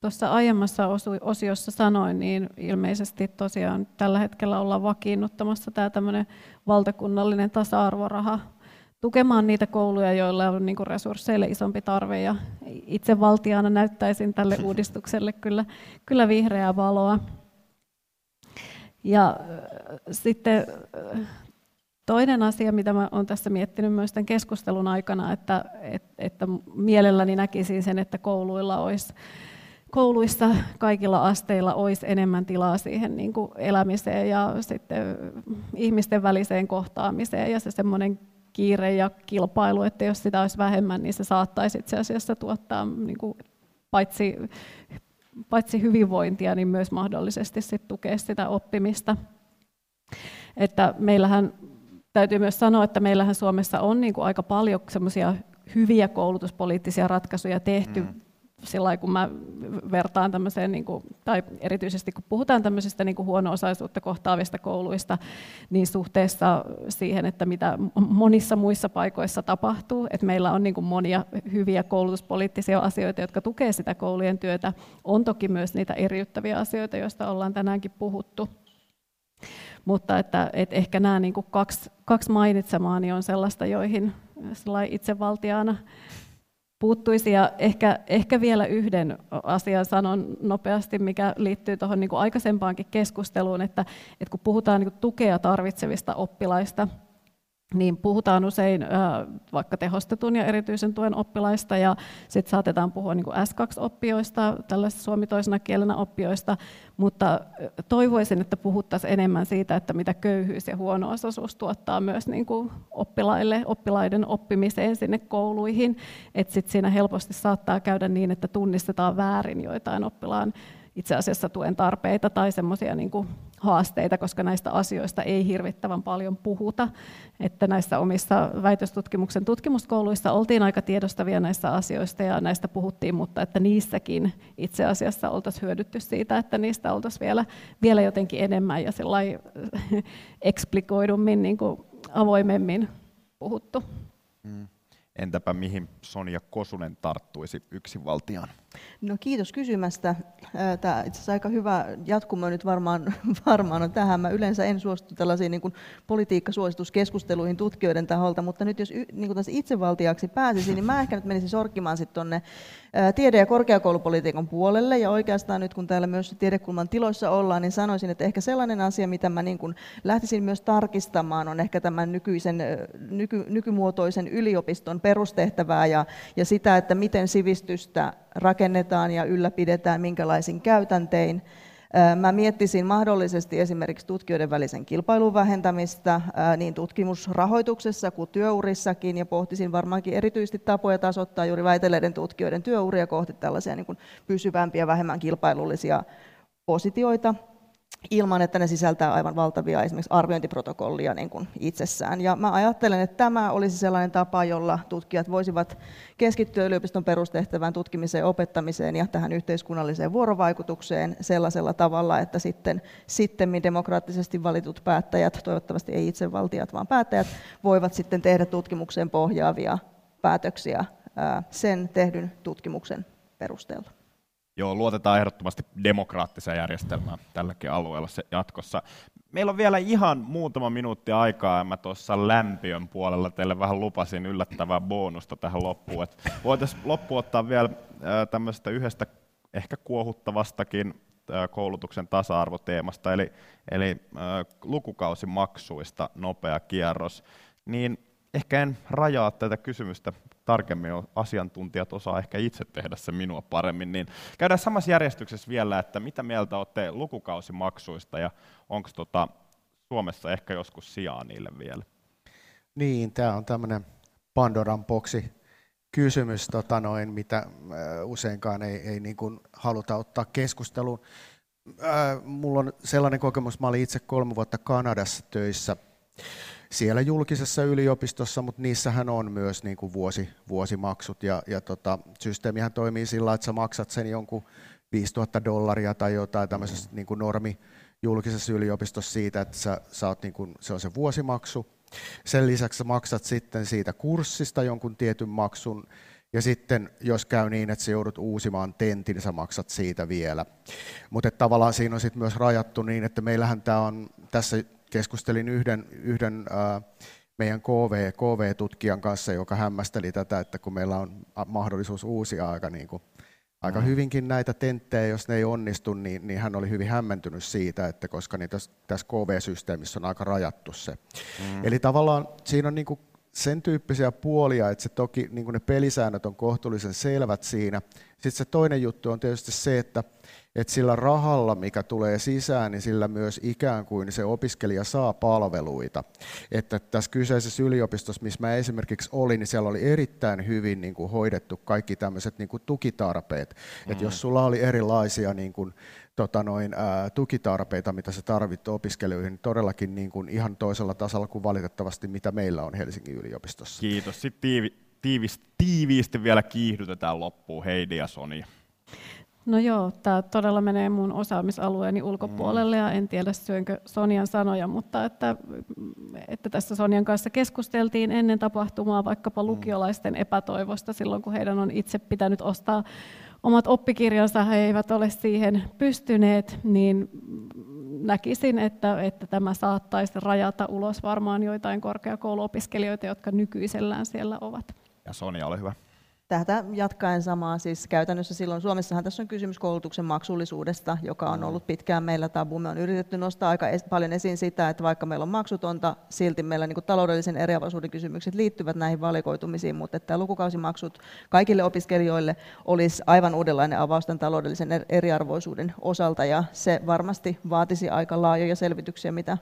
Speaker 1: tuossa aiemmassa osiossa sanoin, niin ilmeisesti tosiaan tällä hetkellä ollaan vakiinnuttamassa tämä tämmöinen valtakunnallinen tasa-arvoraha tukemaan niitä kouluja, joilla on niin resursseille isompi tarve. Ja itse valtiana näyttäisin tälle uudistukselle kyllä, kyllä vihreää valoa. Ja sitten Toinen asia, mitä mä olen tässä miettinyt myös tämän keskustelun aikana, että, että, mielelläni näkisin sen, että kouluilla olisi kouluissa kaikilla asteilla olisi enemmän tilaa siihen niin kuin elämiseen ja sitten ihmisten väliseen kohtaamiseen ja se semmoinen kiire ja kilpailu, että jos sitä olisi vähemmän, niin se saattaisi itse asiassa tuottaa niin kuin paitsi, paitsi hyvinvointia, niin myös mahdollisesti sit tukea sitä oppimista. Että meillähän täytyy myös sanoa, että meillähän Suomessa on niin kuin aika paljon semmoisia hyviä koulutuspoliittisia ratkaisuja tehty mm sillä kun mä vertaan tämmöiseen, niin kuin, tai erityisesti kun puhutaan tämmöisistä niin kuin huono-osaisuutta kohtaavista kouluista, niin suhteessa siihen, että mitä monissa muissa paikoissa tapahtuu, että meillä on niin kuin monia hyviä koulutuspoliittisia asioita, jotka tukevat sitä koulujen työtä, on toki myös niitä eriyttäviä asioita, joista ollaan tänäänkin puhuttu. Mutta että, että ehkä nämä niin kuin kaksi, kaksi mainitsemaani on sellaista, joihin itsevaltiaana puuttuisi. Ja ehkä, ehkä vielä yhden asian sanon nopeasti, mikä liittyy tuohon niin aikaisempaankin keskusteluun, että, että kun puhutaan niin tukea tarvitsevista oppilaista, niin puhutaan usein vaikka tehostetun ja erityisen tuen oppilaista ja sitten saatetaan puhua niin S2-oppijoista, tällaisista suomi toisena kielenä oppijoista, mutta toivoisin, että puhuttaisiin enemmän siitä, että mitä köyhyys ja huono-osaisuus tuottaa myös niin kuin oppilaille, oppilaiden oppimiseen sinne kouluihin, että sitten siinä helposti saattaa käydä niin, että tunnistetaan väärin joitain oppilaan itse asiassa tuen tarpeita tai semmoisia niin haasteita, koska näistä asioista ei hirvittävän paljon puhuta. Että näissä omissa väitöstutkimuksen tutkimuskouluissa oltiin aika tiedostavia näistä asioista ja näistä puhuttiin, mutta että niissäkin itse asiassa oltaisiin hyödytty siitä, että niistä oltaisiin vielä, vielä jotenkin enemmän ja eksplikoidummin, niin kuin avoimemmin puhuttu.
Speaker 2: Mm. Entäpä mihin Sonja Kosunen tarttuisi yksinvaltiaan?
Speaker 3: No kiitos kysymästä. Tämä itse asiassa aika hyvä jatkumo nyt varmaan, varmaan on tähän. Mä yleensä en suostu tällaisiin niin kuin politiikkasuosituskeskusteluihin tutkijoiden taholta, mutta nyt jos niin kuin tässä itsevaltiaksi pääsisi, niin mä ehkä nyt menisin sorkkimaan sitten tuonne tiede- ja korkeakoulupolitiikan puolelle. Ja oikeastaan nyt kun täällä myös tiedekulman tiloissa ollaan, niin sanoisin, että ehkä sellainen asia, mitä mä niin kuin lähtisin myös tarkistamaan, on ehkä tämän nykyisen, nyky, nykymuotoisen yliopiston perustehtävää ja, ja sitä, että miten sivistystä rakennetaan ja ylläpidetään, minkälaisin käytäntein. Mä miettisin mahdollisesti esimerkiksi tutkijoiden välisen kilpailun vähentämistä niin tutkimusrahoituksessa kuin työurissakin ja pohtisin varmaankin erityisesti tapoja tasoittaa juuri väitelleiden tutkijoiden työuria kohti tällaisia niin kuin pysyvämpiä, vähemmän kilpailullisia positioita ilman, että ne sisältää aivan valtavia esimerkiksi arviointiprotokollia niin kuin itsessään. Ja mä ajattelen, että tämä olisi sellainen tapa, jolla tutkijat voisivat keskittyä yliopiston perustehtävään tutkimiseen, opettamiseen ja tähän yhteiskunnalliseen vuorovaikutukseen sellaisella tavalla, että sitten, sitten demokraattisesti valitut päättäjät, toivottavasti ei itsevaltiat, vaan päättäjät, voivat sitten tehdä tutkimukseen pohjaavia päätöksiä sen tehdyn tutkimuksen perusteella.
Speaker 2: Joo, luotetaan ehdottomasti demokraattiseen järjestelmään tälläkin alueella se jatkossa. Meillä on vielä ihan muutama minuutti aikaa, ja mä tuossa lämpiön puolella teille vähän lupasin yllättävää bonusta tähän loppuun. Voitaisiin loppuun ottaa vielä tämmöistä yhdestä ehkä kuohuttavastakin koulutuksen tasa-arvoteemasta, eli, eli lukukausimaksuista nopea kierros. Niin ehkä en rajaa tätä kysymystä tarkemmin, asiantuntijat osaa ehkä itse tehdä se minua paremmin, niin käydään samassa järjestyksessä vielä, että mitä mieltä olette lukukausimaksuista ja onko tota Suomessa ehkä joskus sijaa niille vielä?
Speaker 4: Niin, tämä on tämmöinen Pandoran boksi kysymys, tota noin, mitä äh, useinkaan ei, ei niin kuin haluta ottaa keskusteluun. Äh, mulla on sellainen kokemus, mä olin itse kolme vuotta Kanadassa töissä siellä julkisessa yliopistossa, mutta niissähän on myös niin kuin vuosi, vuosimaksut ja, ja tota, systeemihän toimii sillä, että sä maksat sen jonkun 5000 dollaria tai jotain tämmöisessä niin kuin normi julkisessa yliopistossa siitä, että sä, sä oot niin kuin, se on se vuosimaksu. Sen lisäksi sä maksat sitten siitä kurssista jonkun tietyn maksun, ja sitten jos käy niin, että sä joudut uusimaan tentin, sä maksat siitä vielä. Mutta tavallaan siinä on sitten myös rajattu niin, että meillähän tämä on tässä keskustelin yhden, yhden äh, meidän KV, KV-tutkijan kanssa, joka hämmästeli tätä, että kun meillä on mahdollisuus uusia aika, niin kuin, aika mm. hyvinkin näitä tenttejä, jos ne ei onnistu, niin, niin hän oli hyvin hämmentynyt siitä, että koska niin tässä, tässä KV-systeemissä on aika rajattu se. Mm. Eli tavallaan siinä on niin kuin sen tyyppisiä puolia, että se toki niin ne pelisäännöt on kohtuullisen selvät siinä. Sitten se toinen juttu on tietysti se, että että sillä rahalla, mikä tulee sisään, niin sillä myös ikään kuin se opiskelija saa palveluita. Että tässä kyseisessä yliopistossa, missä mä esimerkiksi olin, niin siellä oli erittäin hyvin niin kuin hoidettu kaikki tämmöiset niin kuin tukitarpeet. Mm. Että jos sulla oli erilaisia niin kuin, tota noin, ää, tukitarpeita, mitä sä tarvit opiskelijoihin, niin todellakin niin kuin ihan toisella tasolla kuin valitettavasti mitä meillä on Helsingin yliopistossa.
Speaker 2: Kiitos. Sitten tiivi, tiivisti, tiiviisti vielä kiihdytetään loppuun Heidi ja Sonia.
Speaker 1: No joo, tämä todella menee mun osaamisalueeni ulkopuolelle ja en tiedä syönkö Sonian sanoja, mutta että, että tässä Sonian kanssa keskusteltiin ennen tapahtumaa vaikkapa mm. lukiolaisten epätoivosta silloin, kun heidän on itse pitänyt ostaa omat oppikirjansa, he eivät ole siihen pystyneet, niin näkisin, että, että tämä saattaisi rajata ulos varmaan joitain korkeakouluopiskelijoita, jotka nykyisellään siellä ovat.
Speaker 2: Ja Sonia, ole hyvä.
Speaker 3: Tätä jatkaen samaa, siis käytännössä silloin Suomessahan tässä on kysymys koulutuksen maksullisuudesta, joka on mm. ollut pitkään meillä tabu. Me on yritetty nostaa aika paljon esiin sitä, että vaikka meillä on maksutonta, silti meillä niin taloudellisen eriarvoisuuden kysymykset liittyvät näihin valikoitumisiin, mutta että lukukausimaksut kaikille opiskelijoille olisi aivan uudenlainen avaus tämän taloudellisen eriarvoisuuden osalta, ja se varmasti vaatisi aika laajoja selvityksiä, mitä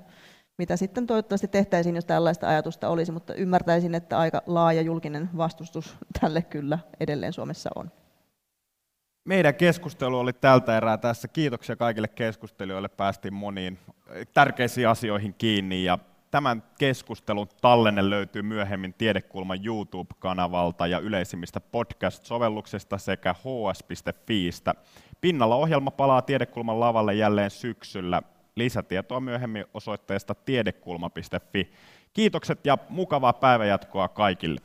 Speaker 3: mitä sitten toivottavasti tehtäisiin, jos tällaista ajatusta olisi, mutta ymmärtäisin, että aika laaja julkinen vastustus tälle kyllä edelleen Suomessa on.
Speaker 2: Meidän keskustelu oli tältä erää tässä. Kiitoksia kaikille keskustelijoille. Päästiin moniin tärkeisiin asioihin kiinni. Ja tämän keskustelun tallenne löytyy myöhemmin Tiedekulman YouTube-kanavalta ja yleisimmistä podcast-sovelluksista sekä hs.fiistä. Pinnalla ohjelma palaa Tiedekulman lavalle jälleen syksyllä. Lisätietoa myöhemmin osoitteesta tiedekulma.fi. Kiitokset ja mukavaa päivänjatkoa kaikille.